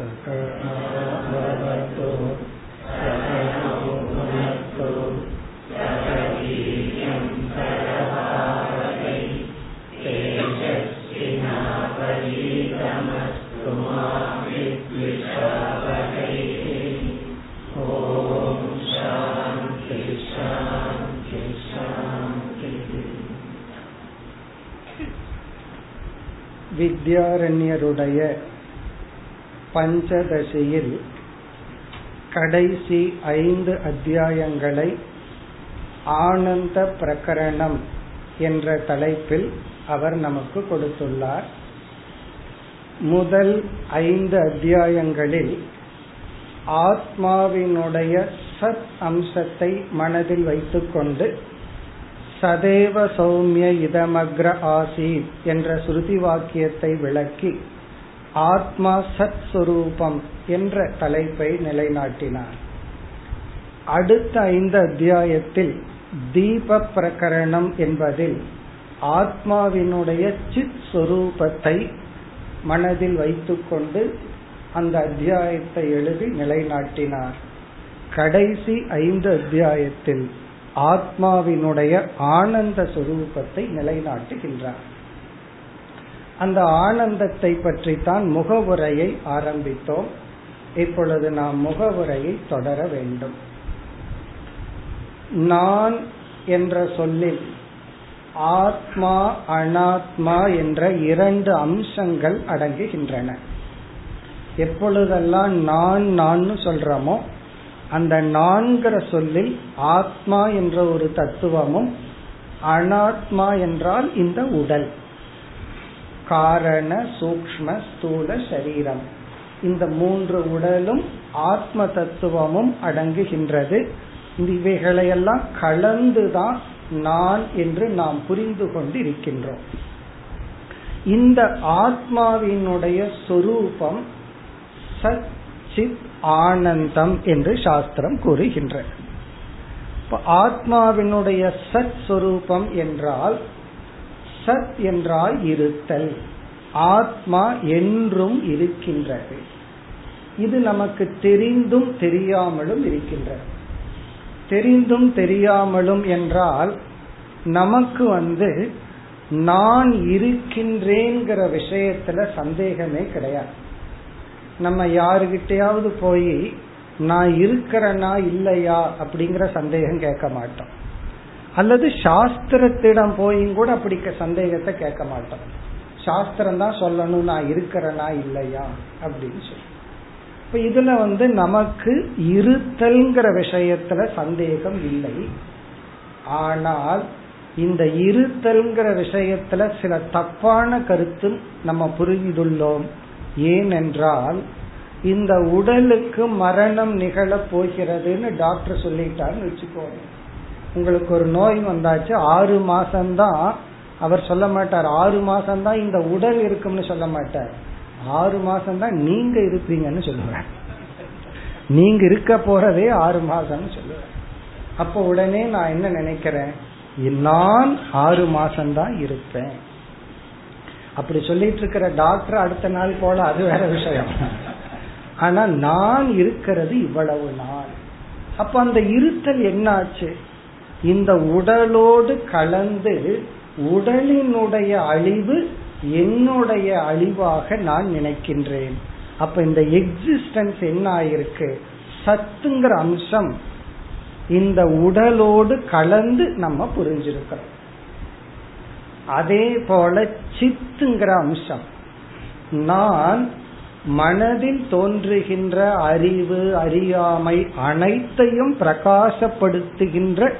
सकनाभवतु सकनो भुनक्तु सकवीर्यं करभावहै तेजस्विनापरीतमस्तु मा विद्विषावहै ॐ शान्ति शान्ति शान्तिः வித்யாரண்யருடைய பஞ்சதசியில் கடைசி ஐந்து அத்தியாயங்களை ஆனந்த பிரகரணம் என்ற தலைப்பில் அவர் நமக்கு கொடுத்துள்ளார். முதல் ஐந்து அத்தியாயங்களில் ஆத்மாவினுடைய சத் அம்சத்தை மனதில் வைத்துக்கொண்டு சதேவ சௌமிய இதமக்ர ஆசி என்ற ஸ்ருதி வாக்கியத்தை விளக்கி ஆத்மா சத் சுரூபம் என்ற தலைப்பை நிலைநாட்டினார். அடுத்த ஐந்து அத்தியாயத்தில் தீப பிரகரணம் என்பதில் ஆத்மாவினுடைய சித் சுரூபத்தை மனதில் வைத்துக்கொண்டு அந்த அத்தியாயத்தை எழுதி நிலைநாட்டினார். கடைசி ஐந்து அத்தியாயத்தில் ஆத்மாவினுடைய ஆனந்த சுரூபத்தை நிலைநாட்டுகின்றார். அந்த ஆனந்தத்தை பற்றி தான் முகவுரையை ஆரம்பித்தோம். இப்பொழுது நாம் முகவுரையை தொடர வேண்டும். நான் என்ற சொல்லில் ஆத்மா அனாத்மா என்ற இரண்டு அம்சங்கள் அடங்குகின்றன. எப்பொழுதெல்லாம் நான் நான் சொல்றோமோ அந்த நான்கிற சொல்லில் ஆத்மா என்ற ஒரு தத்துவமும் அனாத்மா என்றால் இந்த உடல். காரண சூக்ம ஸ்தூல சரீரம். இந்த மூன்று உடலும் ஆத்ம தத்துவமும் அடங்குகின்றது. இவைகளையெல்லாம் கலந்துதான் நான் என்று நாம் புரிந்து கொண்டு இருக்கின்றோம் இந்த ஆத்மாவினுடைய சொரூபம் சத் சித் ஆனந்தம் என்று சாஸ்திரம் கூறுகின்ற ஆத்மாவினுடைய சத் சொரூபம் என்றால் சத் என்றால் இருத்தல். ஆத்மா என்றும் இருக்கின்றது. இது நமக்கு தெரிந்தும் தெரியாமலும் இருக்கின்றது. தெரிந்தும் தெரியாமலும் என்றால் நமக்கு வந்து நான் இருக்கின்றேங்கிற விஷயத்துல சந்தேகமே கிடையாது. நம்ம யாருகிட்டயாவது போய் நான் இருக்கிறனா இல்லையா அப்படிங்கிற சந்தேகம் கேட்க மாட்டோம். அல்லது சாஸ்திரத்திடம் போயும் கூட அப்படி சந்தேகத்தை கேட்க மாட்டோம். சாஸ்திரம் தான் சொல்லணும் நான் இருக்கிறனா இல்லையா? அப்படின்னு சொல்லி. இப்ப இதுல வந்து நமக்கு இருத்தல்ங்கிற விஷயத்துல சந்தேகம் இல்லை. ஆனால் இந்த இருத்தல்ங்கிற விஷயத்துல சில தப்பான கருத்து நம்ம புரிந்துள்ளோம் ஏனென்றால் இந்த உடலுக்கு மரணம் நிகழ போகிறதுன்னு டாக்டர் சொல்லிட்டாருன்னு வச்சுக்கோங்க. உங்களுக்கு ஒரு நோய் வந்தாச்சு ஆறு மாசம்தான் அவர் சொல்ல மாட்டார் ஆறு மாசம்தான் இந்த உடல் இருக்கும்னு சொல்ல மாட்டார். ஆறு மாசம்தான் நீங்க இருப்பீங்கன்னு சொல்லுவார். நீங்க இருக்க போறதே ஆறு மாசம்னு சொல்லுவார். அப்ப உடனே நான் என்ன நினைக்கிறேன்? நான் ஆறு மாசம்தான் இருப்பேன். அப்படி சொல்லிட்டு இருக்கிற டாக்டர் அடுத்த நாள் போல அது வேற விஷயம். ஆனா நான் இருக்கிறது இவ்வளவு நாள். அப்ப அந்த இருத்தல் என்னாச்சு? இந்த உடலோடு கலந்து உடலினுடைய அழிவு என்னுடைய அழிவாக நான் நினைக்கின்றேன். அப்ப இந்த எக்ஸிஸ்டன்ஸ் என்ன ஆயிருக்கு சத்துங்கிற அம்சம் இந்த உடலோடு கலந்து நம்ம புரிஞ்சிருக்கிறோம். அதே போல சித்துங்கிற அம்சம். நான் மனதில் தோன்றுகின்ற அறிவு அறியாமை அனைத்தையும் பிரகாசப்படுத்துகின்ற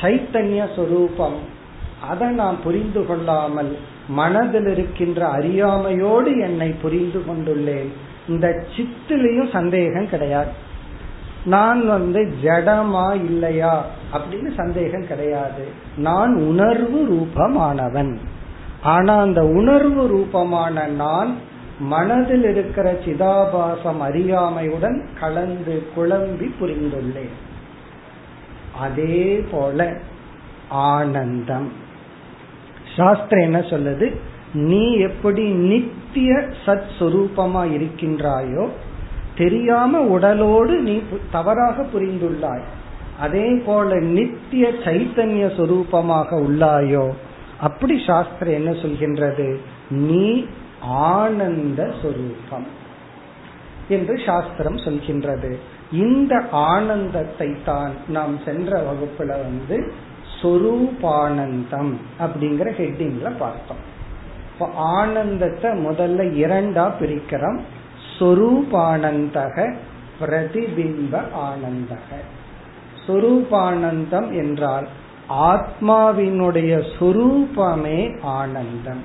சைத்தன்ய சொரூபம். அதை நான் புரிந்து கொள்ளாமல் மனதில் இருக்கின்ற அறியாமையோடு என்னை புரிந்து கொண்டுள்ளேன். இந்த சித்திலையும் சந்தேகம் கிடையாது. நான் வந்து ஜடமா இல்லையா அப்படின்னு சந்தேகம் கிடையாது. நான் உணர்வு ரூபமானவன். ஆனா அந்த உணர்வு ரூபமான நான் மனதில் இருக்கிற சிதாபாசம் அறியாமையுடன் கலந்து குழம்பி புரிந்துள்ளேன். அதே போல ஆனந்தம். சாஸ்திரம் என்ன சொல்லுது? நீ எப்படி நித்திய சத் சுரூபமா இருக்கின்றாயோ தெரியாம உடலோடு நீ தவறாக புரிந்துள்ளாய் அதே போல நித்திய சைத்தன்ய சொரூபமாக உள்ளாயோ அப்படி சாஸ்திரம் என்ன சொல்கின்றது? நீ ஆனந்த சொரூபம் என்று சாஸ்திரம் சொல்கின்றது. இந்த ஆனந்தத்தை தான் நாம் சென்ற வகுப்புல வந்து சொரூபானந்தம் அப்படிங்கிற ஹெட்டிங்ல பார்த்தோம். இப்போ ஆனந்தத்தை முதல்ல இரண்டா பிரிக்கிறோம். சொரூபானந்தக பிரதிபிம்ப ஆனந்தக. சொரூபானந்தம் என்றால் ஆத்மாவினுடைய சொரூபமே ஆனந்தம்.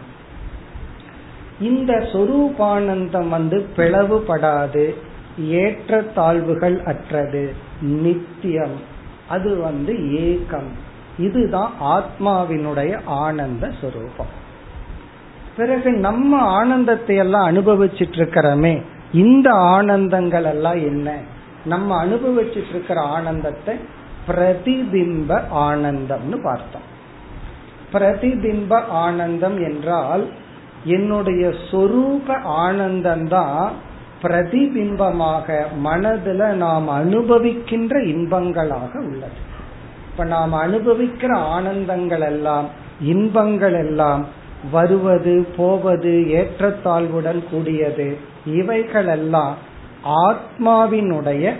இந்த சொரூபானந்தம் வந்து பிளவுபடாது ஏற்ற தாழ்வுகள் அற்றது நித்தியம். அது வந்து ஏகம் இதுதான் ஆத்மாவினுடைய ஆனந்த சுரூபம். பிறகு நம்ம ஆனந்தத்தை எல்லாம் அனுபவிச்சுட்டு இருக்கிறோமே இந்த ஆனந்தங்கள் எல்லாம் என்ன? நம்ம அனுபவிச்சுட்டு இருக்கிற ஆனந்தத்தை பிரதிபிம்ப ஆனந்தம்னு பார்த்தோம். பிரதிபிம்ப ஆனந்தம் என்றால் என்னுடைய சொரூப ஆனந்தம்தான் பிரதிபிம்பமாக மனதுல நாம் அனுபவிக்கின்ற இன்பங்களாக உள்ளது. இப்ப நாம் அனுபவிக்கிற ஆனந்தங்கள் எல்லாம் இன்பங்கள் எல்லாம் வருவது போவது ஏற்றத்தாழ்வுடன் கூடியது இவைகளெல்லாம் ஆத்மாவினுடைய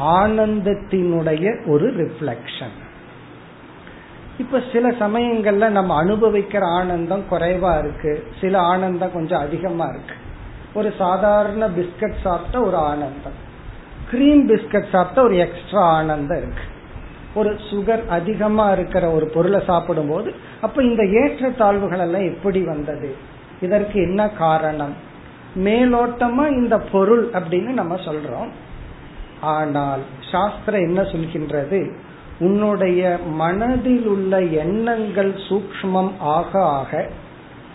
ஆனந்தத்தினுடைய ஒரு ரிஃப்ளெக்ஷன் இப்ப சில சமயங்கள்ல நம்ம அனுபவிக்கிற ஆனந்தம் குறைவா இருக்கு சில ஆனந்தம் கொஞ்சம் அதிகமா இருக்கு. ஒரு சாதாரண பிஸ்கட் சாப்பிட்ட ஒரு ஆனந்தம் கிரீம் பிஸ்கட் சாப்பிட்ட ஒரு எக்ஸ்ட்ரா ஆனந்தம் இருக்கு. ஒரு சுகர் அதிகமா இருக்கிற ஒரு பொருளை சாப்பிடும் போது அப்ப இந்த ஏற்றத்தாழ்வுகள் எல்லாம் எப்படி வந்தது? இதற்கு என்ன காரணம்? மேலோட்டமா இந்த பொருள் அப்படின்னு நம்ம சொல்றோம். ஆனால் சாஸ்திரம் என்ன சொல்கின்றது? உன்னுடைய மனதில் உள்ள எண்ணங்கள் சூக்மம் ஆக ஆக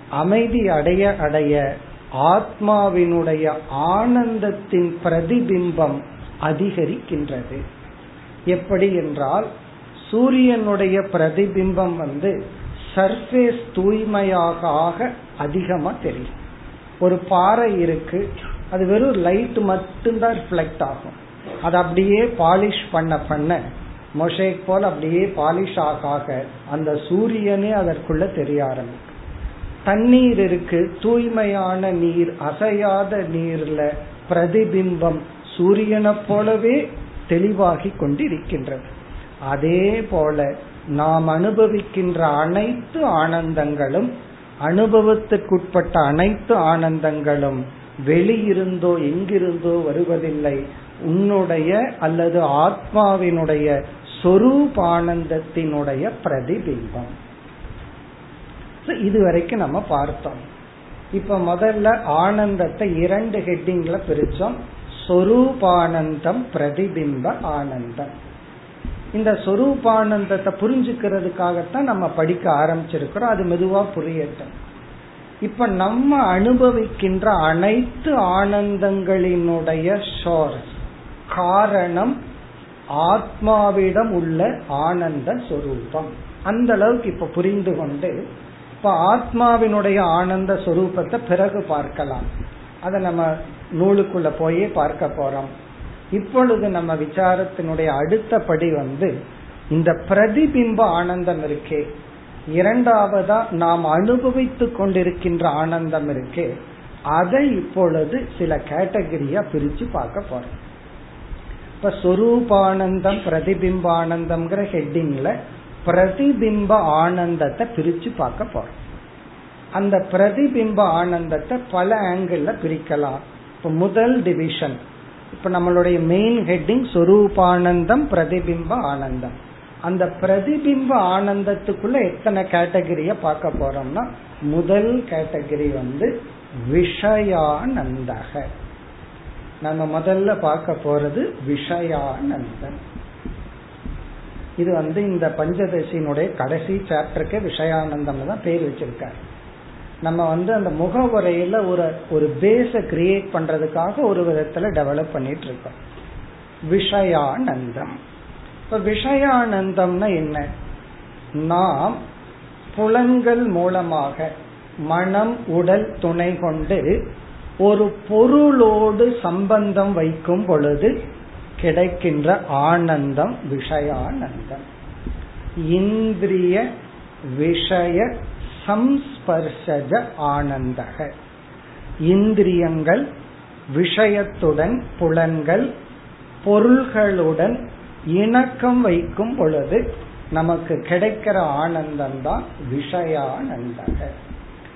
அமைதி அடைய அடைய ஆத்மாவினுடைய ஆனந்தத்தின் பிரதிபிம்பம் அதிகரிக்கின்றது. எப்படி என்றால் சூரியனுடைய பிரதிபிம்பம் வந்து சர்ஃபேஸ் தூய்மையாக ஆக அதிகமா தெரியும். ஒரு பாறை இருக்கு அது வெறும் லைட் மட்டும்தான் ரிஃப்ளெக்ட் ஆகும். அது அப்படியே பாலிஷ் பண்ண பண்ண மொஷேக் போல் அப்படியே பாலிஷ் ஆக ஆக அந்த சூரியனே அதற்குள்ள தெரிய ஆரம்பிக்கும். தண்ணீர் இருக்கு தூய்மையான நீர் அசையாத நீர்ல பிரதிபிம்பம் சூரியனை போலவே தெளிவாகி கொண்டிருக்கின்றது அதே போல நாம் அனுபவிக்கின்ற அனைத்து ஆனந்தங்களும் அனுபவத்துக்குட்பட்ட அனைத்து ஆனந்தங்களும் வெளியிருந்தோ எங்கிருந்தோ வருவதில்லை. உன்னுடைய அல்லது ஆத்மாவினுடைய சொரூபானந்தத்தினுடைய பிரதிபிம்பம். இதுவரைக்கும் நம்ம பார்த்தோம். இப்ப முதல்ல ஆனந்தத்தை இரண்டு ஹெட்டிங்ல பிரிச்சோம் சொரூபானந்தம் பிரதிபிம்ப ஆனந்தம். இந்த சொரூபானந்தத்தை புரிஞ்சுக்கிறதுக்காகத்தான் நம்ம படிக்க ஆரம்பிச்சிருக்கிறோம். அது மெதுவா புரியட்டும். இப்ப நம்ம அனுபவிக்கின்ற அனைத்து ஆனந்தங்களினுடைய சோர்ஸ் காரணம் ஆத்மாவிடம் உள்ள ஆனந்த சொரூபம். அந்த அளவுக்கு இப்ப புரிந்து கொண்டு இப்ப ஆத்மாவினுடைய ஆனந்த சொரூபத்தை பிறகு பார்க்கலாம். அதை நம்ம நூலுக்குள்ள போயே பார்க்க போறோம். இப்பொழுது நம்ம விசாரத்தினுடைய அடுத்த படி வந்து இந்த பிரதிபிம்ப ஆனந்தம் இருக்கே. இரண்டாவதா நாம் அனுபவித்து கொண்டிருக்கின்ற ஆனந்தம் இருக்கே. அதை இப்பொழுது சில கேட்டகரியா பிரிச்சு பார்க்க போறோம். இப்ப சொரூபானந்தம் பிரதிபிம்பானந்தம்ங்கிற ஹெட்டிங்ல பிரதிபிம்ப ஆனந்தத்தை பிரிச்சு பார்க்க போறோம். அந்த பிரதிபிம்ப ஆனந்தத்தை பல ஆங்கிள் பிரிக்கலாம். இப்ப முதல் டிவிஷன் இப்ப நம்மளுடைய மெயின் ஹெட்டிங் சொரூபானந்தம் பிரதிபிம்ப ஆனந்தம். அந்த பிரதிபிம்ப ஆனந்தத்துக்குள்ள எத்தனை கேட்டகரிய பார்க்க போறோம்னா முதல் கேட்டகரி வந்து விஷயானந்தக. நம்ம முதல்ல பார்க்க போறது விஷயானந்தம். இது வந்து இந்த பஞ்சதசியினுடைய கடைசி சாப்டருக்கு விஷயானந்தம் தான் பேர் வச்சிருக்காரு. நம்ம வந்து அந்த முகவுரையில ஒரு ஒரு பேஸ கிரியேட் பண்றதுக்காக ஒரு விதத்துல டெவலப் பண்ணிட்டு இருக்கோம். விஷயானந்தம். இப்ப விஷயானந்தம்னா என்ன? நாம் புலன்கள் மூலமாக மனம் உடல் துணை கொண்டு ஒரு பொருளோடு சம்பந்தம் வைக்கும் பொழுது கிடைக்கின்ற ஆனந்தம் விஷயானந்தம். இந்திரிய விஷய சம்ஸ்பர்ஷஜ ஆனந்தக. இந்திரியங்கள் விஷயத்துடன் புலன்கள் பொருள்களுடன் இணக்கம் வைக்கும் பொழுது நமக்கு கிடைக்கிற ஆனந்தம் தான் விஷயானந்தக.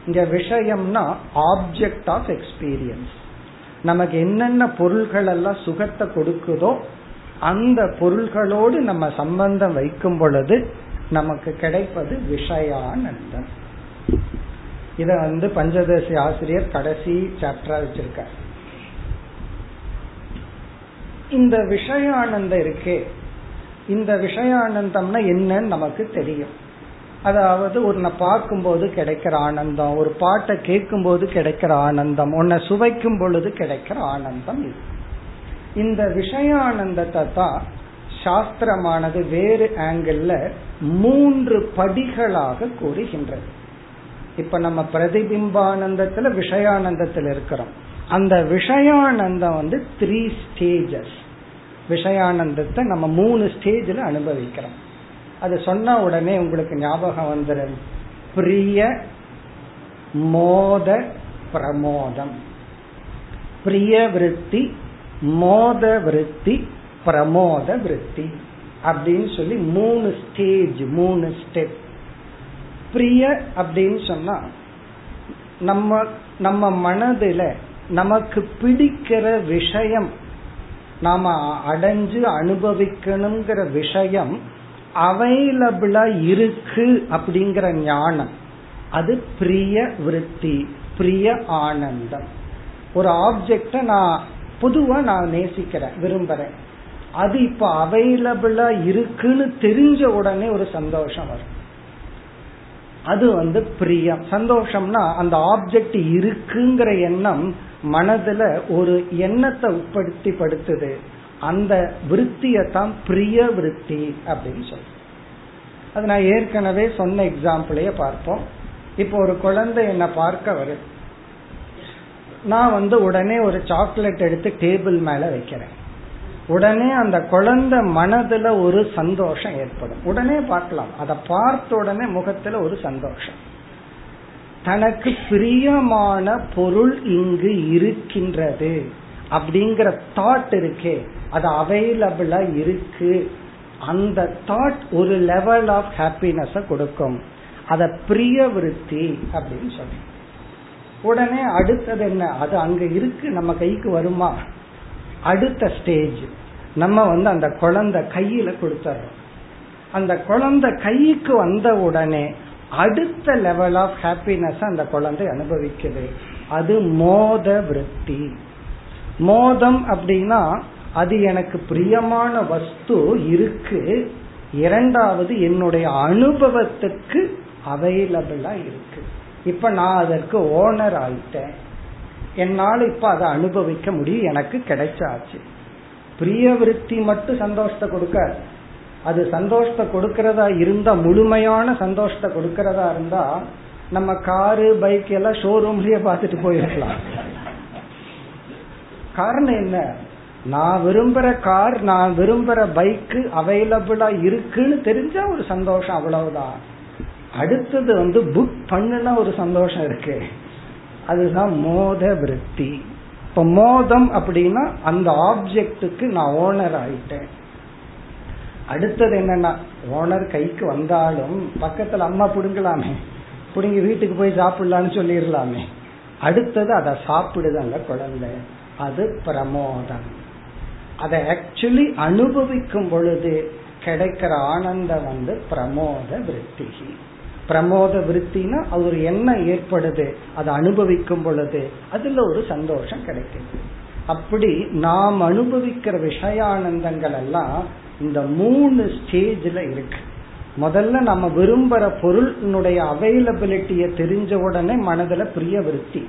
இங்க விஷயம்னா ஆப்ஜெக்ட் ஆஃப் எக்ஸ்பீரியன்ஸ் நமக்கு என்னென்ன பொருள்கள் எல்லாம் சுகத்தை கொடுக்குதோ அந்த பொருள்களோடு நம்ம சம்பந்தம் வைக்கும் பொழுது நமக்கு கிடைப்பது விஷயானந்தம். இத வந்து பஞ்சதசி ஆசிரியர் கடைசி சாப்டரா வச்சிருக்கார். இந்த விஷயானந்தம் இருக்கே. இந்த விஷயானந்தம்னா என்னன்னு நமக்கு தெரியும். அதாவது உன்னை பார்க்கும்போது கிடைக்கிற ஆனந்தம் ஒரு பாட்டை கேட்கும் போது கிடைக்கிற ஆனந்தம் உன்னை சுவைக்கும் பொழுது கிடைக்கிற ஆனந்தம் இது. இந்த விஷயானந்தத்தை தான் சாஸ்திரமானது வேறு ஆங்கிள் மூன்று படிகளாக கூறுகின்றது. இப்ப நம்ம பிரதிபிம்பானந்தத்துல விஷயானந்தத்தில் இருக்கிறோம். அந்த விஷயானந்தம் வந்து த்ரீ ஸ்டேஜஸ் விஷயானந்தத்தை நம்ம மூணு ஸ்டேஜில் அனுபவிக்கிறோம். அது சொன்ன உடனே உங்களுக்கு ஞாபகம் வந்துடும். பிரிய மோத பிரமோதம். பிரிய விருத்தி மோத விருத்தி பிரமோத விருத்தி அப்படின்னு சொல்லி மூணு ஸ்டேஜ் மூணு ஸ்டெப் பிரிய அப்படின்னு சொன்னா நம்ம நம்ம மனதுல நமக்கு பிடிக்கிற விஷயம் நாம அடைஞ்சு அனுபவிக்கணுங்கிற விஷயம் அவைலபிளா இருக்கு அப்படிங்கிற ஞானம். அது பிரிய விருத்தி பிரிய ஆனந்தம். ஒரு ஆப்ஜெக்ட நான் பொதுவா நான் நேசிக்கிறேன் விரும்புறேன். அது இப்ப அவைலபிளா இருக்குன்னு தெரிஞ்ச உடனே ஒரு சந்தோஷம் வரும். அது வந்து பிரியம். சந்தோஷம்னா அந்த ஆப்ஜெக்ட் இருக்குங்கிற எண்ணம் மனதுல ஒரு எண்ணத்தை உட்படுத்தி படுத்துது அந்த தான் பிரிய விருத்தி அப்படின்னு சொல்லு அது நான் ஏற்கனவே சொன்ன எக்ஸாம்பிளையே பார்ப்போம். இப்போ ஒரு குழந்தை என்ன பார்க்க வருது. நான் வந்து உடனே ஒரு சாக்லேட் எடுத்து டேபிள் மேல வைக்கிறேன். உடனே அந்த குழந்தை மனதுல ஒரு சந்தோஷம் ஏற்படும். உடனே பார்க்கலாம். அதை பார்த்த உடனே முகத்துல ஒரு சந்தோஷம். தனக்கு பிரியமான பொருள் இங்கு இருக்கின்றது அப்படிங்கிற தாட் இருக்கே. அது அவைலபிளா இருக்கு. அந்த தாட் ஒரு லெவல் ஆஃப் ஹாப்பினஸ் கொடுக்கும். அத பிரிய விருத்தி அப்படின்னு சொல்லி. உடனே அடுத்தது என்ன? அது அங்க இருக்கு. நம்ம கைக்கு வருமா? அடுத்த ஸ்டேஜ் நம்ம வந்து அந்த குழந்தை கையில கொடுத்துறோம். அந்த குழந்தை கைக்கு வந்த உடனே அடுத்த லெவல் ஆஃப் ஹாப்பினஸ் அந்த குழந்தை அனுபவிக்குது. அது மோத விருத்தி. மோதம் அப்படின்னா அது எனக்கு பிரியமான வஸ்து இருக்கு. இரண்டாவது என்னுடைய அனுபவத்துக்கு அவைலபிளா இருக்கு. இப்ப நான் அதற்கு ஓனர் ஆயிட்டேன். என்னால் இப்ப அதை அனுபவிக்க முடியும். எனக்கு கிடைச்சாச்சு. பிரிய விருத்தி மட்டும் சந்தோஷத்தை கொடுக்க. அது சந்தோஷத்தை கொடுக்கறதா இருந்தா முழுமையான சந்தோஷத்தை கொடுக்கறதா இருந்தா நம்ம காரு பைக் எல்லாம் ஷோரூம்லயே பார்த்துட்டு போயிருக்கலாம். காரணம் என்ன? நான் விரும்புற கார் நான் விரும்புற பைக்கு அவைலபிளா இருக்குன்னு தெரிஞ்சா ஒரு சந்தோஷம் அவ்வளவுதான். அடுத்தது வந்து புக் பண்ணுனா ஒரு சந்தோஷம் இருக்கு. அதுதான் மோத விருத்தி இப்ப மோதம் அப்படின்னா அந்த ஆப்ஜெக்டுக்கு நான் ஓனர் ஆயிட்டேன். அடுத்தது என்னன்னா ஓனர் கைக்கு வந்தாலும் பக்கத்துல அம்மா புடுங்கலாமே. புடுங்கி வீட்டுக்கு போய் சாப்பிடலான்னு சொல்லிடலாமே அடுத்தது அதை சாப்பிடுது அந்த குழந்தை. அது பிரமோதம். அதை ஆக்சுவலி அனுபவிக்கும் பொழுது கிடைக்கிற ஆனந்தம் வந்து பிரமோத விருத்தி பிரமோத விருத்தினா அது ஒரு எண்ணம் ஏற்படுது. அதை அனுபவிக்கும் பொழுது அதுல ஒரு சந்தோஷம் கிடைக்குது அப்படி நாம் அனுபவிக்கிற விஷயானந்தங்கள் எல்லாம் இந்த மூணு ஸ்டேஜ்ல இருக்கு. முதல்ல நம்ம விரும்புற பொருளினுடைய அவைலபிலிட்டிய தெரிஞ்ச உடனே மனதுல பிரிய விருத்தி.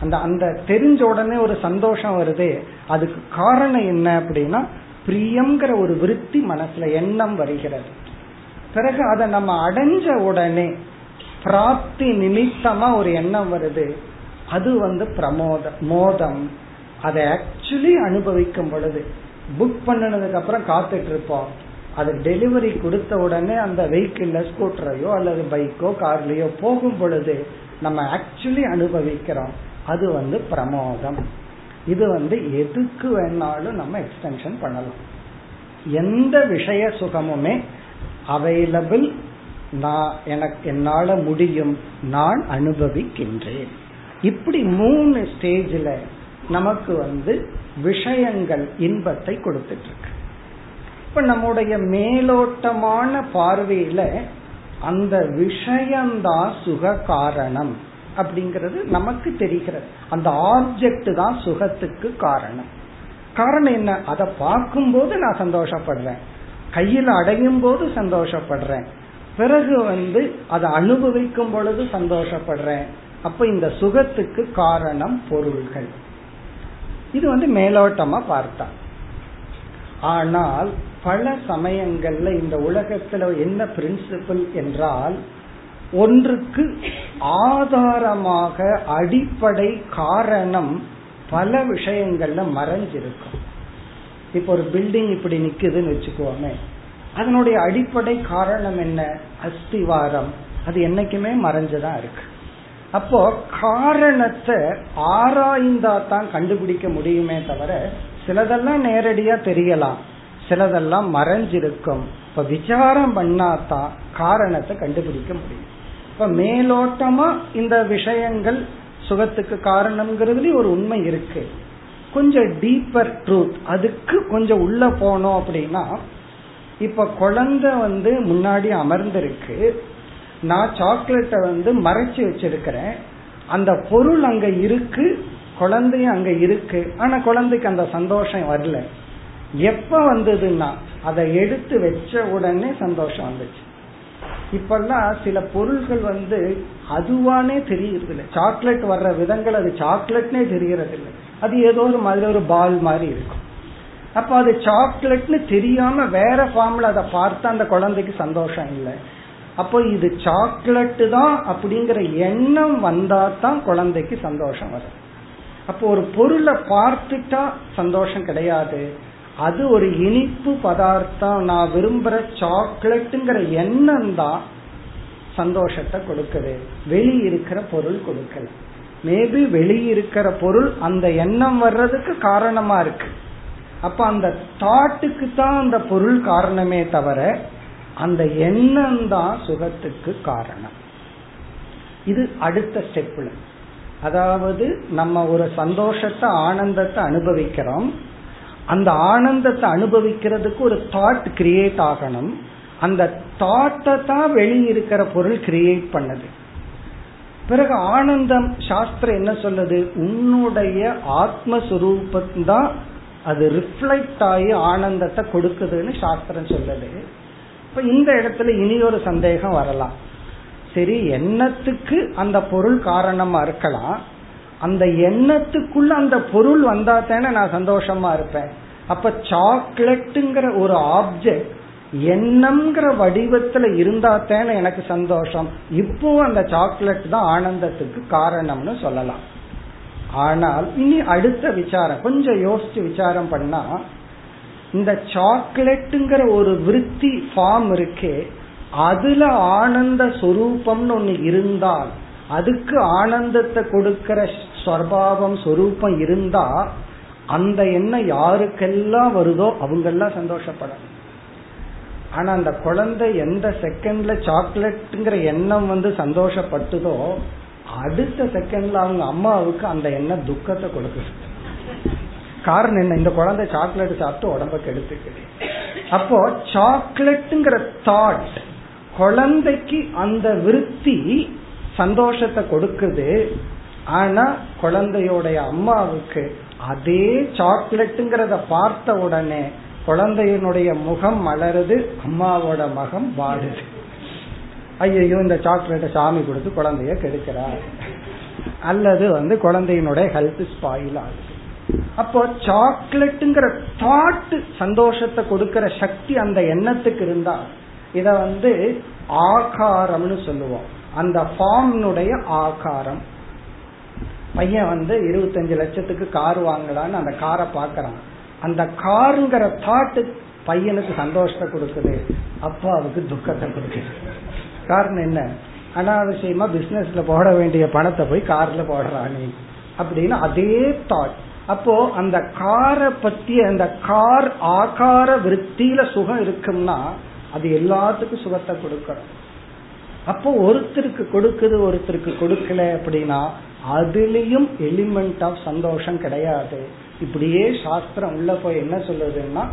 அந்த அந்த தெரிஞ்ச உடனே ஒரு சந்தோஷம் வருது. அதுக்கு காரணம் என்ன அப்படின்னா பிரியம்ங்கிற ஒரு விருத்தி மனசுல எண்ணம் வருகிறது. பிறகு அதை நம்ம அடைஞ்ச உடனே பிராப்தி நிமித்தமா ஒரு எண்ணம் வருது. அது வந்து பிரமோத மோதம். அதை ஆக்சுவலி அனுபவிக்கும் பொழுது புக் பண்ணினதுக்கு அப்புறம் காத்துட்டு இருப்போம். அது டெலிவரி கொடுத்த உடனே அந்த வெஹிக்கிள்ல ஸ்கூட்டரையோ அல்லது பைக்கோ கார்லயோ போகும் பொழுது நம்ம ஆக்சுவலி அனுபவிக்கிறோம். அது வந்து பிரமோதம். இது வந்து எதுக்கு வேணாலும் நம்ம எக்ஸ்டென்ஷன் பண்ணலாம். எந்த விஷய சுகமுமே அவைலபிள் நான் எனக்கு என்னால முடியும் நான் அனுபவிக்கின்றேன். இப்படி மூணு ஸ்டேஜில் நமக்கு வந்து விஷயங்கள் இன்பத்தை கொடுத்துட்டு இருக்கு இப்ப நம்முடைய மேலோட்டமான பார்வையில அந்த விஷயம்தான் சுக காரணம் அப்படிங்கிறது நமக்கு தெரிகிறது. அந்த ஆப்ஜெக்ட் தான் சுகத்துக்கு காரணம். காரணம் என்ன? அதை பார்க்கும்போது நான் சந்தோஷப்படுறேன் கையில் அடையும் போது சந்தோஷப்படுறேன். பிறகு வந்து அதை அனுபவிக்கும் பொழுது சந்தோஷப்படுறேன். அப்ப இந்த சுகத்துக்கு காரணம் பொருள்கள். இது வந்து மேலோட்டமா பார்த்தா. ஆனால் பல சமயங்கள்ல இந்த உலகத்துல என்ன பிரின்சிபிள் என்றால் ஒன்றுக்கு ஆதாரமாக அடிப்படை காரணம் பல விஷயங்கள்ல மறைஞ்சிருக்கும். இப்ப ஒரு பில்டிங் இப்படி நிக்குதுன்னு வச்சுக்கோமே அதனுடைய அடிப்படை காரணம் என்ன? அஸ்திவாரம். அது என்னைக்குமே மறைஞ்சுதான் இருக்கு. அப்போ காரணத்தை ஆராய்ந்தா தான் கண்டுபிடிக்க முடியுமே தவிர சிலதெல்லாம் நேரடியா தெரியலாம். சிலதெல்லாம் மறைஞ்சிருக்கும். இப்ப விசாரம் பண்ணாதான் காரணத்தை கண்டுபிடிக்க முடியும். இப்ப மேலோட்டமா இந்த விஷயங்கள் சுகத்துக்கு காரணம்ங்கிறதுலயும் ஒரு உண்மை இருக்கு. கொஞ்சம் டீப்பர் ட்ரூத் அதுக்கு கொஞ்சம் உள்ள போனோம் அப்படின்னா இப்ப குழந்தை வந்து முன்னாடி அமர்ந்திருக்கு. நான் சாக்லேட்டை வந்து மறைச்சு வச்சிருக்கிறேன். அந்த பொருள் அங்க இருக்கு குழந்தையும் அங்க இருக்கு. ஆனா குழந்தைக்கு அந்த சந்தோஷம் வரல. எப்ப வந்ததுன்னா அதை எடுத்து வச்ச உடனே சந்தோஷம் வந்துச்சு. இப்பெல்லாம் சில பொருள்கள் வந்து அதுவானே தெரியறது இல்லை சாக்லேட் வர்ற விதங்கள் அது சாக்லேட்னே தெரியறது இல்லை அது ஏதோ ஒரு மாதிரி ஒரு பால் மாதிரி இருக்கும். அப்ப அது சாக்லேட்னு தெரியாம வேற ஃபார்ம்ல அதை பார்த்தா அந்த குழந்தைக்கு சந்தோஷம் இல்லை. அப்போ இது சாக்லேட்டு தான் அப்படிங்கிற எண்ணம் வந்தா தான் குழந்தைக்கு சந்தோஷம் வரும். அப்போ ஒரு பொருளை பார்த்துட்டா சந்தோஷம் கிடையாது. அது ஒரு இனிப்பு பதார்த்தம். நான் விரும்புற சாக்லேட்டுங்கிற எண்ணம் தான் சந்தோஷத்தை கொடுக்குது. வெளியிருக்கிற பொருள் கொடுக்கல. மேபி வெளியிருக்கிற பொருள் அந்த எண்ணம் வர்றதுக்கு காரணமா இருக்கு. அப்ப அந்த தாட்டுக்கு தான் அந்த பொருள் காரணமே தவிர அந்த எண்ணம் தான் சுகத்துக்கு காரணம். இது அடுத்த ஸ்டெப்ல அதாவது நம்ம ஒரு சந்தோஷத்தை ஆனந்தத்தை அனுபவிக்கிறோம். அந்த ஆனந்தத்தை அனுபவிக்கிறதுக்கு ஒரு தாட் கிரியேட் ஆகணும். அந்த தாட்டை தான் வெளியிருக்கிற பொருள் கிரியேட் பண்ணது. பிறகு ஆனந்தம் சாஸ்திரம் என்ன சொல்லுது? உன்னுடைய ஆத்மஸ்வரூபம் தான் அது ரிஃப்ளெக்ட் ஆகி ஆனந்தத்தை கொடுக்குதுன்னு சாஸ்திரம் சொல்லுது. இப்ப இந்த இடத்துல இனி ஒரு சந்தேகம் வரலாம். சரி எண்ணத்துக்கு அந்த பொருள் காரணமா இருக்கலாம். அந்த எண்ணத்துக்குள்ள அந்த பொருள் வந்தா தானே நான் சந்தோஷமா இருப்பேன். அப்ப சாக்லேட்டுங்கிற ஒரு ஆப்ஜெக்ட் எண்ணம்ங்கிற வடிவத்துல இருந்தா தானே எனக்கு சந்தோஷம். இப்போ அந்த சாக்லேட் தான் ஆனந்தத்துக்கு காரணம்னு சொல்லலாம். ஆனால் இனி அடுத்த விசாரம் கொஞ்சம் யோசிச்சு விசாரம் பண்ணா இந்த சாக்லேட்டுங்கிற ஒரு விருத்தி ஃபார்ம் இருக்கே அதுல ஆனந்த சொரூபம்னு ஒண்ணு இருந்தால் அதுக்கு ஆனந்தத்தை கொடுக்கிற ஸ்வர்பாவம் சொரூபம் இருந்தா அந்த எண்ணம் யாருக்கெல்லாம் வருதோ அவங்கெல்லாம் சந்தோஷப்படணும். ஆனா அந்த குழந்தை எந்த செகண்ட்ல சாக்லேட்டுங்கிற எண்ணம் வந்து சந்தோஷப்பட்டுதோ அடுத்த செகண்ட்ல அவங்க அம்மாவுக்கு அந்த எண்ணம் துக்கத்தை கொடுக்குது. காரணம் என்ன? இந்த குழந்தை சாக்லேட் சாப்பிட்டு உடம்ப கெடுத்துக்குது. அப்போ சாக்லேட்டுங்கிற தாட் குழந்தைக்கு அந்த விருத்தி சந்தோஷத்தை கொடுக்குது. ஆனா குழந்தையோடைய அம்மாவுக்கு அதே சாக்லேட்டுங்கிறத பார்த்த உடனே குழந்தையினுடைய முகம் மலருது அம்மாவோட மகம் வாடுது. ஐயோ இந்த சாக்லேட்டை சாமி கொடுத்து குழந்தைய கெடுக்கிறார். அல்லது வந்து குழந்தையினுடைய ஹெல்த் ஸ்பாயில் ஆகுது. அப்போ சாக்லேட்டுங்கிற தாட் சந்தோஷத்தை கொடுக்கிற சக்தி அந்த எண்ணத்துக்கு இருந்தா இத வந்து ஆகாரம்னு சொல்லுவோம். அந்த ஃபார்ம்னுடைய ஆகாரம். பையன் வந்து இருபத்தஞ்சு லட்சத்துக்கு கார் வாங்கலான்னு அந்த காரை பாக்குறான் அந்த காருங்கிற தாட்டு பையனுக்கு சந்தோஷத்தை கொடுக்குது அப்பாவுக்கு துக்கத்தை கொடுக்குது. காரணம் என்ன? அனாவசியமா பிசினஸ்ல போட வேண்டிய பணத்தை போய் கார்ல போடுறானே அப்படின்னு அதே தாட் அப்போ அந்த காரை பத்தி அந்த கார் ஆகார விற்த்தியில சுகம் இருக்கும்னா அது எல்லாத்துக்கும் சுகத்தை கொடுக்கணும். அப்போ ஒருத்தருக்கு கொடுக்குது ஒருத்தருக்கு கொடுக்கல அப்படின்னா அதுலயும் எலிமெண்ட் ஆஃப் சந்தோஷம் கிடையாது. இப்படியே சாஸ்திரம் உள்ள போய் என்ன சொல்லுதுன்னா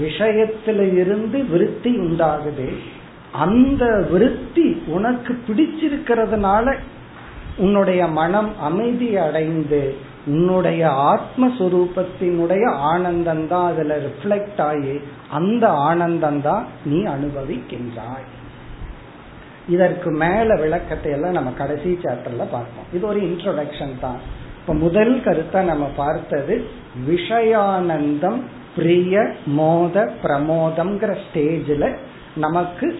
விஷயத்துல இருந்து விருத்தி உண்டாகுது. அந்த விருத்தி உனக்கு பிடிச்சிருக்கிறதுனால உன்னுடைய மனம் அமைதி அடைந்து உன்னுடைய ஆத்மஸ்வரூபத்தினுடைய ஆனந்தம் தான் அதுல ரிஃப்ளெக்ட் ஆகி அந்த ஆனந்தம் தான் நீ அனுபவிக்கின்றாய். இதற்கு மேல விளக்கத்தை எல்லாம் நம்ம கடைசி சாப்டர்ல பார்ப்போம். இது ஒரு இன்ட்ரோடக்ஷன் தான். இப்ப முதல் கருத்தை நம்ம பார்த்தது விஷயானந்தம் பிரிய மோத பிரமோதம்ங்கிற ஸ்டேஜில் நமக்கு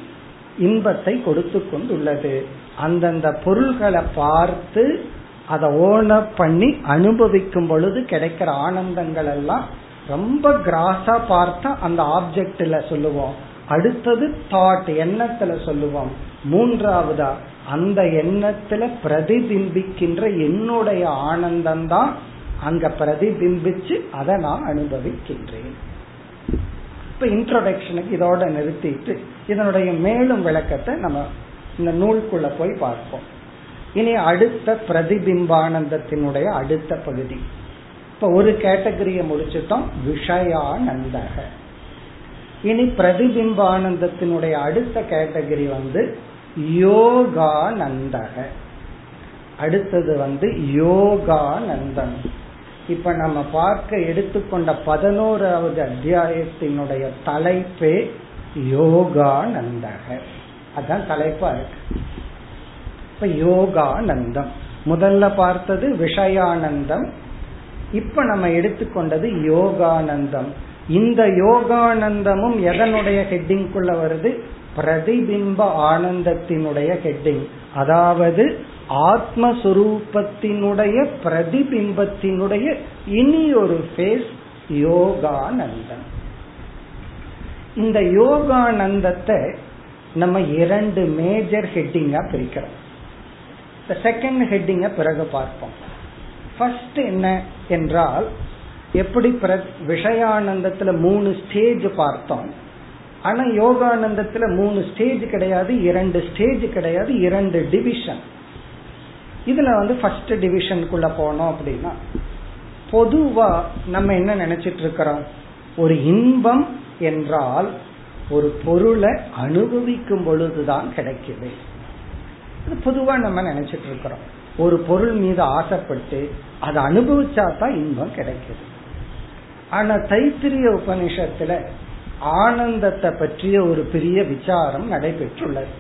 இன்பத்தை கொடுத்து கொண்டுள்ளது. அந்தந்த பொருள்களை பார்த்து அதை ஓன பண்ணி அனுபவிக்கும் பொழுது கிடைக்கிற ஆனந்தங்கள் எல்லாம் ரொம்ப கிராஸா பார்த்தா அந்த ஆப்ஜெக்ட்ல சொல்லுவோம். அடுத்தது தாட் எண்ணத்துல சொல்லுவோம். மூன்றாவதா அந்த எண்ணத்துல பிரதிபிம்பிக்கின்ற என்னுடைய ஆனந்தம் தான் அங்க பிரதிபிம்பிச்சு அதை நான் அனுபவிக்கின்றேன். இப்ப இன்ட்ரோடக்ஷனுக்கு இதோட நிறுத்திட்டு இதனுடைய மேலும் விளக்கத்தை நம்ம இந்த நூல்குள்ள போய் பார்ப்போம். இனி அடுத்த பிரதிபிம்பானந்தத்தினுடைய அடுத்த பகுதி. இப்ப ஒரு கேட்டகரியை முடிச்சுட்டோம். விஷயானந்தக. இனி பிரதிபிம்பானந்தத்தினுடைய அடுத்த கேட்டகரி வந்து யோகானந்தக. அடுத்தது வந்து யோகானந்தம் இப்ப நம்ம பார்க்க எடுத்துக்கொண்ட பதினோராவது அத்தியாயத்தினுடைய தலைப்பே யோகானந்தக. அதான் தலைப்பா இருக்கு. இப்ப யோகானந்தம். முதல்ல பார்த்தது விஷயானந்தம். இப்ப நம்ம எடுத்துக்கொண்டது யோகானந்தம். இந்த யோகானந்தமும் எதனுடைய ஹெட்டிங்குள்ள வருது? பிரதிபிம்ப ஆனந்தத்தினுடைய ஹெட்டிங் அதாவது ஆத்மஸ்வரூபத்தினுடைய பிரதிபிம்பத்தினுடைய இனி ஒரு ஃபேஸ் யோகானந்தம். இந்த யோகானந்தத்தை நம்ம இரண்டு மேஜர் ஹெட்டிங்கா பிரிக்கிறோம். இந்த செகண்ட் ஹெட்டிங்க பிறகு பார்ப்போம். ஃபர்ஸ்ட் என்ன என்றால் எப்படி விஷயானந்தத்துல மூணு ஸ்டேஜ் பார்த்தோம். ஆனா யோகானந்தத்துல மூணு ஸ்டேஜ் கிடையாது இரண்டு ஸ்டேஜ் கிடையாது இரண்டு டிவிஷன் இதுல வந்து ஃபர்ஸ்ட் டிவிஷனுக்குள்ள போனோம் அப்படின்னா பொதுவா நம்ம என்ன நினைச்சிட்டு இருக்கிறோம்? ஒரு இன்பம் என்றால் ஒரு பொருளை அனுபவிக்கும் பொழுதுதான் கிடைக்குது. பொதுவா நம்ம நினைச்சிட்டு இருக்கிறோம். ஒரு பொருள் மீது ஆசைப்பட்டு அதை அனுபவிச்சா தான் இன்பம் கிடைக்குது. ஆனா தைத்திரிய உபனிஷத்துல ஆனந்தத்தை பற்றிய ஒரு பெரிய விசாரம் நடைபெற்றுள்ளது.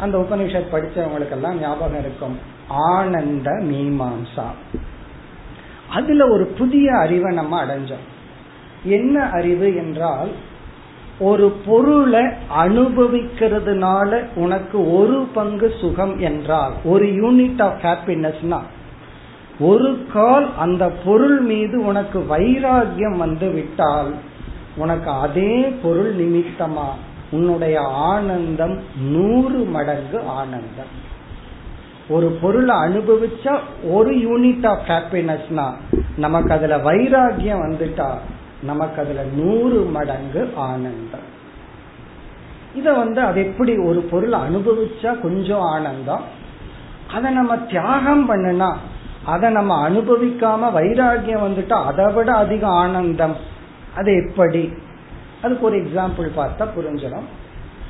அந்த உபனிஷத் படிச்சவங்களுக்கு எல்லாம் ஞாபகம் இருக்கும். ஆனந்த மீமாம்சா. அதுல ஒரு புதிய அறிவை நம்ம அடைஞ்சோம். என்ன அறிவு என்றால் ஒரு பொருளை அனுபவிக்கிறதுனால உனக்கு ஒரு பங்கு சுகம் என்றால் ஒரு யூனிட் ஆஃப் ஹாப்பினஸ்னா ஒரு கால் அந்த பொருள் மீது உனக்கு வைராகியம் வந்து விட்டால் உனக்கு அதே பொருள் நிமித்தமா? உன்னுடைய ஆனந்தம் நூறு மடங்கு ஆனந்தம். ஒரு பொருளை அனுபவிச்சா ஒரு யூனிட் ஆஃப் ஹாப்பினஸ்னா நமக்கு அதுல வைராகியம் வந்துட்டா நமக்கு அதுல நூறு மடங்கு ஆனந்தம். இத வந்து அது எப்படி ஒரு பொருள் அனுபவிச்சா கொஞ்சம் ஆனந்தம்? அதை நம்ம தியாகம் பண்ணுனா அதை நம்ம அனுபவிக்காம வைராகியம் வந்துட்டா அதை விட அதிக ஆனந்தம். அது எப்படி? அதுக்கு ஒரு எக்ஸாம்பிள் பார்த்தா புரிஞ்சிடும்.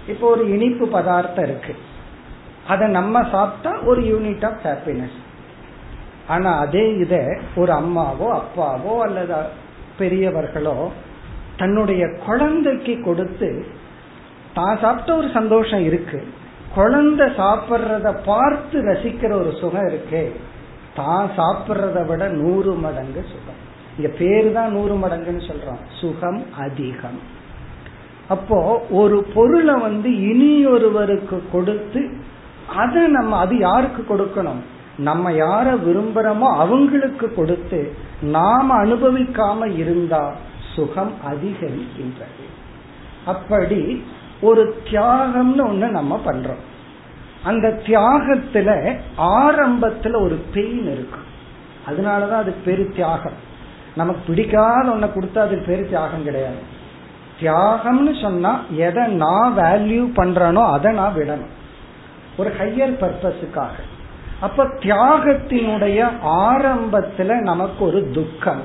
இப்போ ஒரு இனிப்பு பதார்த்தம் இருக்கு. அதை நம்ம சாப்பிட்டா ஒரு யூனிட் ஆஃப் ஹாப்பினஸ் ஆனா அதே இதை ஒரு அம்மாவோ அப்பாவோ அல்லது பெரியவர்களோ தன்னுடைய குழந்தைக்கு கொடுத்து தான் சாப்பிட்ட ஒரு சந்தோஷம் இருக்கு. குழந்தை சாப்பிட்றத பார்த்து ரசிக்கிற ஒரு சுகம் இருக்கு. தான் சாப்பிட்றத விட நூறு மடங்கு சுகம். இங்க பேரு தான் நூறு மடங்குன்னு சொல்றோம் சுகம் அதிகம். அப்போ ஒரு பொருளை வந்து இனியொருவருக்கு கொடுத்து அதை நம்ம அது யாருக்கு கொடுக்கணும்? நம்ம யார விரும்புறோமோ அவங்களுக்கு கொடுத்து நாம அனுபவிக்காம இருந்தா சுகம் அதிகரிக்கின்றது. அப்படி ஒரு தியாகம்னு ஒண்ணு நம்ம பண்றோம். அந்த தியாகத்துல ஆரம்பத்துல ஒரு பெயின் இருக்கும் அதனாலதான் அது பெரு தியாகம் நமக்கு பிடிக்காத ஒன்ன கொடுத்தா அது பேரு தியாகம் கிடையாது. தியாகம்னு சொன்னா எதை நான் வேல்யூ பண்றேனோ அதை நான் விடணும். ஒரு ஹையர் பர்பஸுக்காக அப்ப தியாகத்தினுடைய ஆரம்பத்துல நமக்கு ஒரு துக்கம்.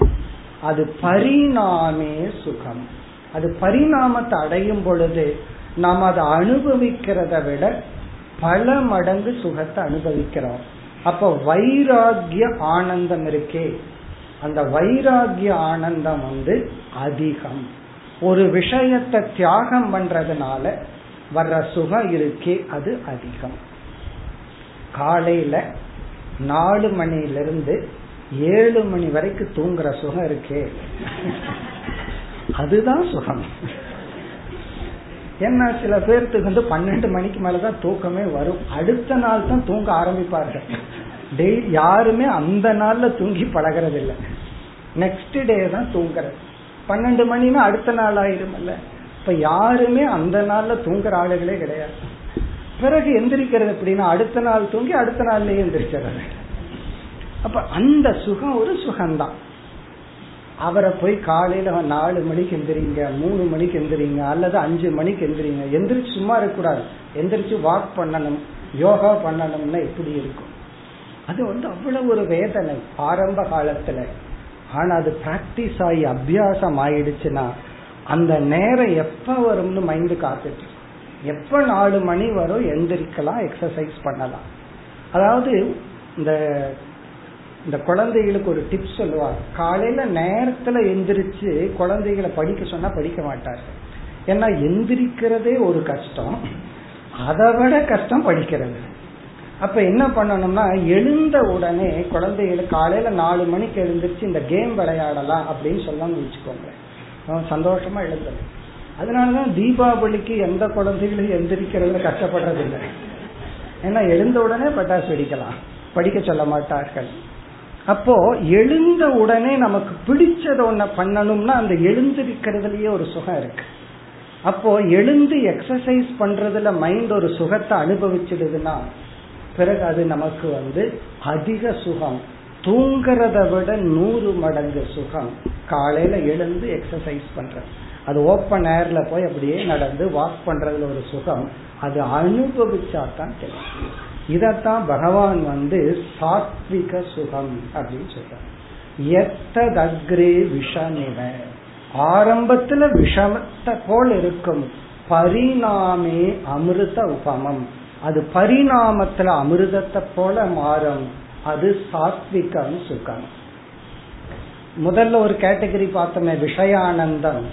அது பரிணாமே சுகம். அது பரிணாமத்தை அடையும் பொழுது நாம் அதை அனுபவிக்கிறத விட பல மடங்கு சுகத்தை அனுபவிக்கிறோம். அப்ப வைராகிய ஆனந்தம் இருக்கே. அந்த வைராகிய ஆனந்தம் வந்து அதிகம். ஒரு விஷயத்தை தியாகம் பண்றதுனால வர்ற சுகம் இருக்கே அது அதிகம். காலையில நாலு மணிலிருந்து ஏழு மணி வரைக்கும் தூங்குற சுகம் இருக்கே. அதுதான் சுகம். ஏன்னா சில பேர்த்துக்கு வந்து பன்னெண்டு மணிக்கு மேலதான் தூக்கமே வரும். அடுத்த நாள் தான் தூங்க ஆரம்பிப்பார்கள். டெய்லி யாருமே அந்த நாள்ல தூங்கி பழகிறது இல்லை நெக்ஸ்ட் டே தான் தூங்குறது. பன்னெண்டு மணினா அடுத்த நாள் ஆயிருமல்ல இப்ப யாருமே அந்த நாள்ல தூங்குற ஆளுகளே கிடையாது. பிறகு எந்திரிக்கிறது எப்படின்னா அடுத்த நாள் தூங்கி அடுத்த நாள்லயே எந்திரிச்சிடறது அப்ப அந்த சுகம் ஒரு சுகம்தான். அவரை போய் காலையில நாலு மணிக்கு எந்திரிங்க மூணு மணிக்கு எந்திரிங்க அல்லது அஞ்சு மணிக்கு எந்திரிங்க. எந்திரிச்சு சும்மா இருக்கக்கூடாது. எந்திரிச்சு வாக் பண்ணணும் யோகா பண்ணணும்னா எப்படி இருக்கும்? அது வந்து அவ்வளவு ஒரு வேதனை. ஆரம்ப காலத்துல ஆனா அது பிராக்டிஸ் ஆகி அபியாசம் ஆயிடுச்சுன்னா அந்த நேரம் எப்ப வரும்னு மைண்டு காத்துட்டு எப்ப நாலு மணி வரும் எந்திரிக்கலாம் எக்ஸசைஸ் பண்ணலாம். அதாவது இந்த இந்த குழந்தைகளுக்கு ஒரு டிப்ஸ் சொல்லுவாங்க. காலையில நேரத்துல எந்திரிச்சு குழந்தைகளை படிக்க சொன்னா படிக்க மாட்டார் ஏன்னா எந்திரிக்கிறதே ஒரு கஷ்டம். அதை விட கஷ்டம் படிக்கிறது. அப்ப என்ன பண்ணணும்னா எழுந்த உடனே குழந்தைகளுக்கு காலையில நாலு மணிக்கு எழுந்திரிச்சு இந்த கேம் விளையாடலாம் அப்படின்னு சொல்லாம வச்சுக்கோங்க சந்தோஷமா எழுந்தது. அதனாலதான் தீபாவளிக்கு எந்த குழந்தைகளும் எந்திரிக்கிறதுல கஷ்டப்படுறது இல்லை. ஏன்னா எழுந்த உடனே பட்டாசு வெடிக்கலாம். படிக்க சொல்ல மாட்டார்கள். அப்போ எழுந்த உடனே நமக்கு பிடிச்சத ஒன்ன பண்ணணும்னா அந்த எழுந்திருக்கிறதுலயே ஒரு சுகம் இருக்கு. அப்போ எழுந்து எக்ஸசைஸ் பண்றதுல மைண்ட் ஒரு சுகத்தை அனுபவிச்சிடுதுன்னா பிறகு அது நமக்கு வந்து அதிக சுகம். தூங்குறத விட நூறு மடங்கு சுகம். காலையில எழுந்து எக்ஸசைஸ் பண்றது. அது ஓப்பன் ஏர்ல போய் அப்படியே நடந்து வாக் பண்றதுல ஒரு சுகம். அது அனுபவிச்சா தான் தெரியும். இதத்தான் பகவான் வந்து சாத்விக சுகம் அப்படின்னு சொல்றார். எத்ததக்ரே விஷமிவ. ஆரம்பத்துல விஷமத்தை போல் இருக்கும். பரிணாமே அமிர்த உபமம். அது பரிணாமத்துல அமிர்தத்தை போல மாறும். அது சாத்விகம் சுகம் முதல்ல ஒரு கேட்டகரி பார்த்தோமே விஷயானந்தம்.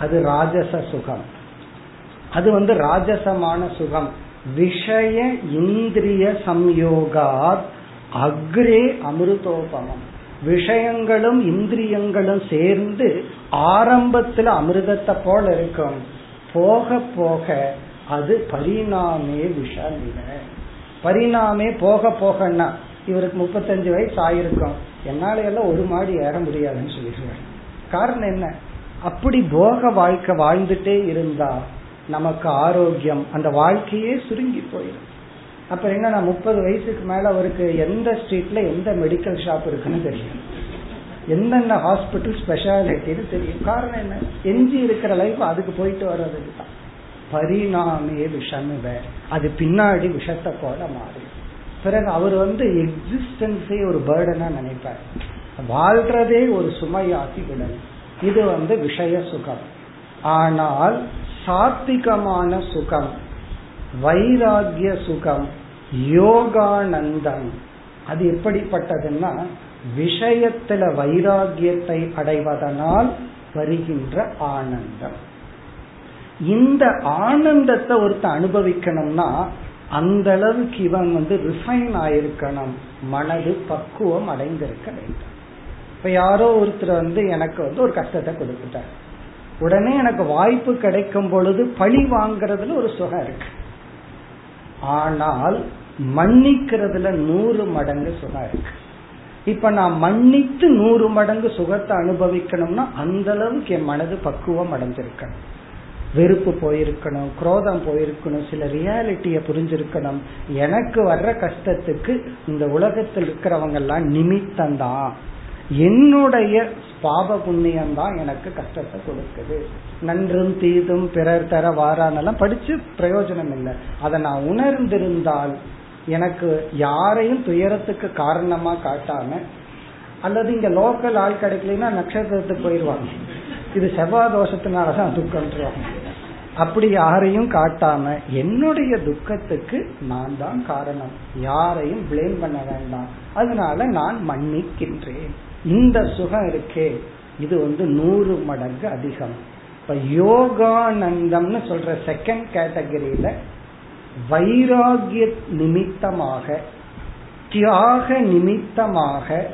அது ராஜச சுகம். அது வந்து ராஜசமான சுகம். விஷய இந்திரிய சம்யோகாத் அக்ரே அமிர்தோபமம். விஷயங்களும் இந்திரியங்களும் சேர்ந்து ஆரம்பத்துல அமிர்தத்தை போல இருக்கும். போக போக அது பரிணாமே விஷமில பரிணாமே போக போகன்னா இவருக்கு முப்பத்தஞ்சு வயசு ஆயிருக்கும். என்னால எல்லாம் ஒரு மாடி ஏற முடியாதுன்னு சொல்லிடுவார். காரணம் என்ன? அப்படி போக வாழ்க்கை வாழ்ந்துட்டே இருந்தா நமக்கு ஆரோக்கியம் அந்த வாழ்க்கையே சுருங்கி போயிடும். அப்ப என்ன முப்பது வயசுக்கு மேல அவருக்கு எந்த ஸ்ட்ரீட்ல எந்த மெடிக்கல் ஷாப் இருக்குன்னு தெரியும். என்னென்ன ஹாஸ்பிட்டல் ஸ்பெஷாலிட்டின்னு தெரியும். காரணம் என்ன? எஞ்சி இருக்கிற லைஃப் அதுக்கு போயிட்டு வர்றதுக்கு தான். பரிணாமே விஷமிவ அது பின்னாடி விஷத்தை போல மாறி. பிறகு அவர் வந்து எக்ஸிஸ்டன்ஸே ஒரு பேர்டனா நினைப்பார். வாழ்றதே ஒரு சுமையாக்கி விடணும். இது வந்து விஷய சுகம். ஆனால் சாத்திகமான சுகம் வைராகிய சுகம் யோகானந்தம் அது எப்படிப்பட்டதுன்னா விஷயத்துல வைராகியத்தை அடைவதனால் வருகின்ற ஆனந்தம். இந்த ஆனந்தத்தை ஒருத்த அனுபவிக்கணும்னா அந்த அளவுக்கு இவன் வந்து ரிஃபைன் ஆயிருக்கணும். மனது பக்குவம் அடைந்திருக்க வேண்டும். இப்ப யாரோ ஒருத்தர் வந்து எனக்கு வந்து ஒரு கஷ்டத்தை கொடுத்துட்டார். உடனே எனக்கு வாய்ப்பு கிடைக்கும் பொழுது பழி வாங்குறதுல ஒரு சுகம் இருக்கு. ஆனால் மன்னிக்கிறதுல நூறு மடங்கு சுகம் இருக்கு. இப்ப நான் மன்னித்து நூறு மடங்கு சுகத்தை அனுபவிக்கணும்னா அந்த அளவுக்கு என் மனது பக்குவம் அடைஞ்சிருக்கணும் வெறுப்பு போயிருக்கணும் குரோதம் போயிருக்கணும் சில ரியாலிட்டிய புரிஞ்சிருக்கணும். எனக்கு வர்ற கஷ்டத்துக்கு இந்த உலகத்தில் இருக்கிறவங்க எல்லாம் நிமித்தம்தான். என்னுடைய பாப புண்ணியம் தான் எனக்கு கஷ்டத்தை கொடுக்குது. நன்றும் தீதும் பிறர் தர வாரானெல்லாம் படிச்சு பிரயோஜனம் இல்லை. அதை நான் உணர்ந்திருந்தால் எனக்கு யாரையும் துயரத்துக்கு காரணமா காட்டாம அல்லது இங்க லோக்கல் ஆள் கிடைக்கலன்னா நட்சத்திரத்துக்கு போயிடுவாங்க இது செவ்வாய் தோஷத்தினாலதான் துக்கம்ன்றாங்க. அப்படி யாரையும் காட்டாம என்னுடைய துக்கத்துக்கு நான் தான் காரணம். யாரையும் பிளேம் பண்ண வேண்டாம். அதனால நான் மன்னிக்கின்றேன். இந்த சுகம் இருக்கே. இது வந்து நூறு மடங்கு அதிகம். இப்ப யோகானந்தம்னு சொல்ற செகண்ட் கேட்டகரியில வைராகிய நிமித்தமாக தியாக நிமித்தமாக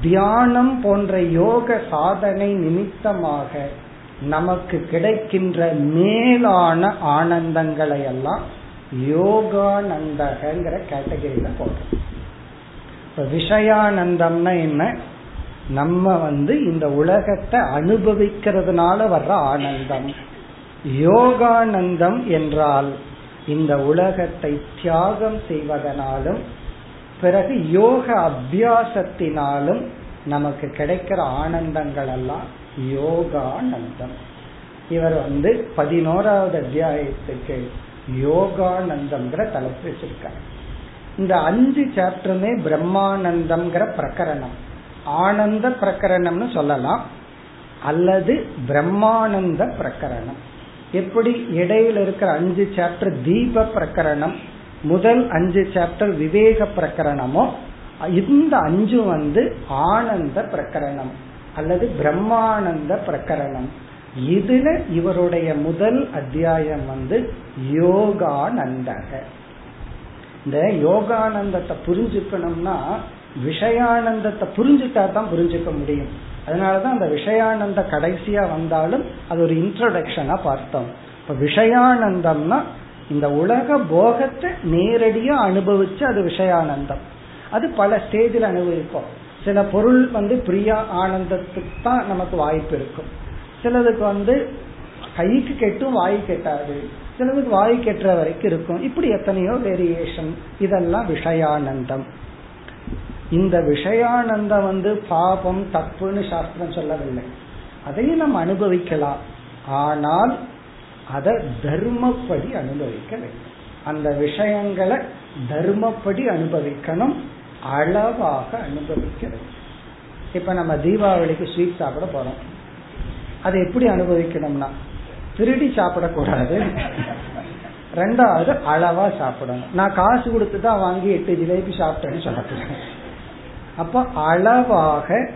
தியானம் போன்ற யோக சாதனை நிமித்தமாக நமக்கு கிடைக்கின்ற மேலான ஆனந்தங்களை எல்லாம் யோகானந்தகங்கிற கேட்டகரியில போடுறோம் இப்ப விஷயானந்தம்னா என்ன? நம்ம வந்து இந்த உலகத்தை அனுபவிக்கிறதுனால வர்ற ஆனந்தம். யோகானந்தம் என்றால் இந்த உலகத்தை தியாகம் செய்வதனாலும் பிறகு யோக அபியாசத்தினாலும் நமக்கு கிடைக்கிற ஆனந்தங்கள் எல்லாம் யோகானந்தம். இவர் வந்து பதினோராவது அத்தியாயத்துக்கு யோகானந்தம்ங்கிற தலைப்பு வச்சிருக்கார். இந்த அஞ்சு சாப்டருமே பிரம்மானந்தம்ங்கிற பிரகரணம். ஆனந்த பிரகரணம்னு சொல்லலாம். அல்லது பிரம்மானந்த பிரகரணம். எப்படி இடையில இருக்கிற அஞ்சு சாப்டர் தீப பிரகரணம் முதல் அஞ்சு சாப்டர் விவேக பிரகரணமோ இந்த அஞ்சு வந்து ஆனந்த பிரகரணம். அல்லது பிரம்மானந்த பிரகரணம். இதுல இவருடைய முதல் அத்தியாயம் வந்து யோகானந்தக. இந்த யோகானந்தத்தை புரிஞ்சுக்கணும்னா விஷயானந்தத்தை புரிஞ்சுட்டா தான் புரிஞ்சுக்க முடியும். அதனாலதான் அந்த விஷயானந்த கடைசியா வந்தாலும் அது ஒரு இன்ட்ரோடக்ஷனா பார்த்தோம். இப்ப விஷயானந்தம்னா இந்த உலக போகத்தை நேரடியா அனுபவிச்சு அது விஷயானந்தம். அது பல ஸ்டேஜில் அனுபவிப்போம். சில பொருள் வந்து பிரியா ஆனந்தத்துக்கு தான் நமக்கு வாய்ப்பு இருக்கும். சிலதுக்கு வந்து கைக்கு கெட்டும் வாய் கெட்டாது. சிலதுக்கு வாய் கெட்டுற வரைக்கும் இருக்கும். இப்படி எத்தனையோ வேரியேஷன் இதெல்லாம் விஷயானந்தம். இந்த விஷயானந்தம் வந்து பாபம் தப்புன்னு சாஸ்திரம் சொல்லவில்லை. அதையும் நம்ம அனுபவிக்கலாம். ஆனால் அதை தர்மப்படி அனுபவிக்க வேண்டும். அந்த விஷயங்களை தர்மப்படி அனுபவிக்கணும். அளவாக அனுபவிக்கிறது. இப்ப நம்ம தீபாவளிக்கு ஸ்வீட் சாப்பிட போறோம். அதை எப்படி அனுபவிக்கணும்னா திருடி சாப்பிடக்கூடாது. ரெண்டாவது அளவா சாப்பிடணும். நான் காசு கொடுத்து தான் வாங்கி எட்டு ஜிலேபி சாப்பிட்டேன்னு சொல்லக்கூடாது. அப்ப அளவாக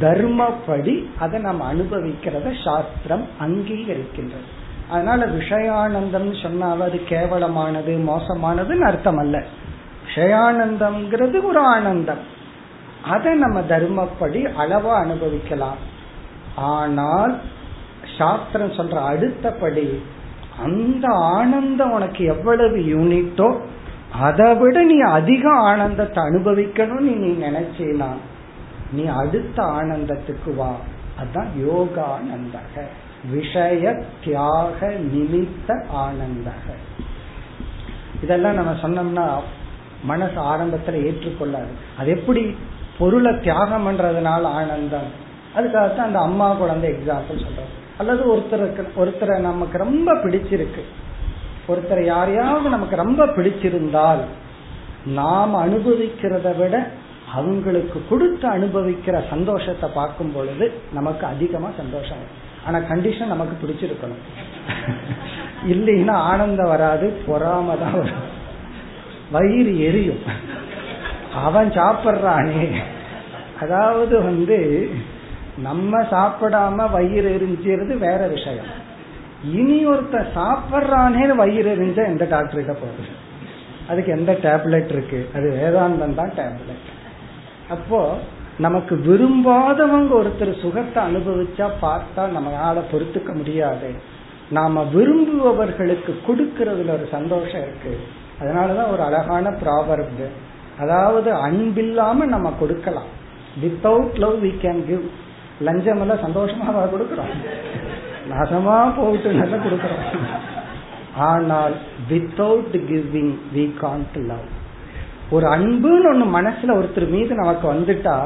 தர்மப்படி அதை நம்ம அனுபவிக்கிறத சாஸ்திரம் அங்கீகரிக்கின்றது. அதனால விஷயானந்தம் சொன்னாலும் அது கேவலமானது மோசமானதுன்னு அர்த்தம் அல்ல விஷயானந்தம்ங்கிறது ஒரு ஆனந்தம். அதை நம்ம தர்மப்படி அளவா அனுபவிக்கலாம். ஆனால் சாஸ்திரம் சொல்ற அடுத்தபடி அந்த ஆனந்தம் உனக்கு எவ்வளவு யூனிட்டோ அதை விட நீ அதிக ஆனந்தத்தை அனுபவிக்கணும்னு நீ நினைச்சீனா நீ அடுத்த ஆனந்தத்துக்கு வா. அதுதான் யோகானந்தக. விஷய தியாக நிமித்த ஆனந்தக. இதெல்லாம் நம்ம சொன்னோம்னா மனசு ஆரம்பத்துல ஏற்றுக்கொள்ளாது. அது எப்படி பொருளை தியாகம் பண்றதுனால ஆனந்தம். அதுக்காகத்தான் அந்த அம்மா குழந்தை எக்ஸாம்பிள் சொல்றது அல்லது ஒருத்தருக்கு ஒருத்தரை நமக்கு ரொம்ப பிடிச்சிருக்கு. ஒருத்தரை யாரையாவது நமக்கு ரொம்ப பிடிச்சிருந்தால் நாம் அனுபவிக்கிறத விட அவங்களுக்கு கொடுத்து அனுபவிக்கிற சந்தோஷத்தை பார்க்கும் பொழுது நமக்கு அதிகமா சந்தோஷம் ஆனா கண்டிஷன் நமக்கு பிடிச்சிருக்கணும். இல்லைன்னா ஆனந்தம் வராது பொறாம தான் வரும். வயிறு எரியும். அவன் சாப்பிட்றானே. அதாவது வந்து நம்ம சாப்பிடாம வயிறு எரிஞ்சிருது வேற விஷயம். இனி ஒருத்த சாப்பிட்றானே வயிறு எரிஞ்சா எந்த டாக்டர்கிட்ட போகுது அதுக்கு எந்த டேப்லெட் இருக்கு? அது வேதாந்தம் தான் டேப்லெட் அப்போ நமக்கு விரும்பாதவங்க ஒருத்தர் சுகத்தை அனுபவிச்சா பார்த்தா நம்மளால பொறுத்துக்க முடியாது. நாம விரும்புபவர்களுக்கு கொடுக்கறதுல ஒரு சந்தோஷம் இருக்கு. அதனாலதான் ஒரு அழகான ப்ராவர்பு அதாவது அன்பில்லாம நம்ம கொடுக்கலாம். Without love we can give லஞ்சம் எல்லாம் சந்தோஷமா கொடுக்கிறோம். நாசமா போட்டு நல்லா கொடுக்கிறோம். ஆனால் without giving we can't love ஒரு அன்புன்னு ஒண்ணு மனசுல ஒருத்தர் மீது நமக்கு வந்துட்டா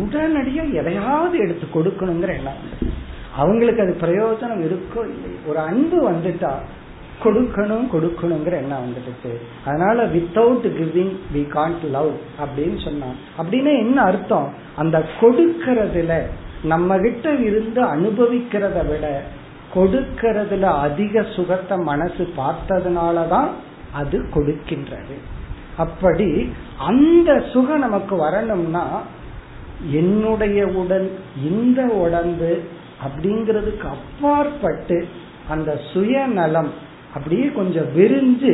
உடனடியா எதையாவது எடுத்து கொடுக்கணுங்கிற எண்ணம். அவங்களுக்கு அது பிரயோஜனம் இருக்கோ இல்லை ஒரு அன்பு வந்துட்டா கொடுக்கணும் கொடுக்கணுங்கிற எண்ணம் வந்துடுச்சு அதனால without giving we can't love அப்படின்னு சொன்னான். அப்படின்னா என்ன அர்த்தம்? அந்த கொடுக்கறதுல நம்ம கிட்ட இருந்து அனுபவிக்கிறத விட கொடுக்கறதுல அதிக சுகத்தை மனசு பார்த்ததுனாலதான் அது கொடுக்கின்றது. அப்படி அந்த சுகம் நமக்கு வரணும்னா என்னுடைய உடல் இந்த உடம்பு அப்படிங்கிறதுக்கு அப்பாற்பட்டு அந்த சுயநலம் அப்படியே கொஞ்சம் விரிஞ்சு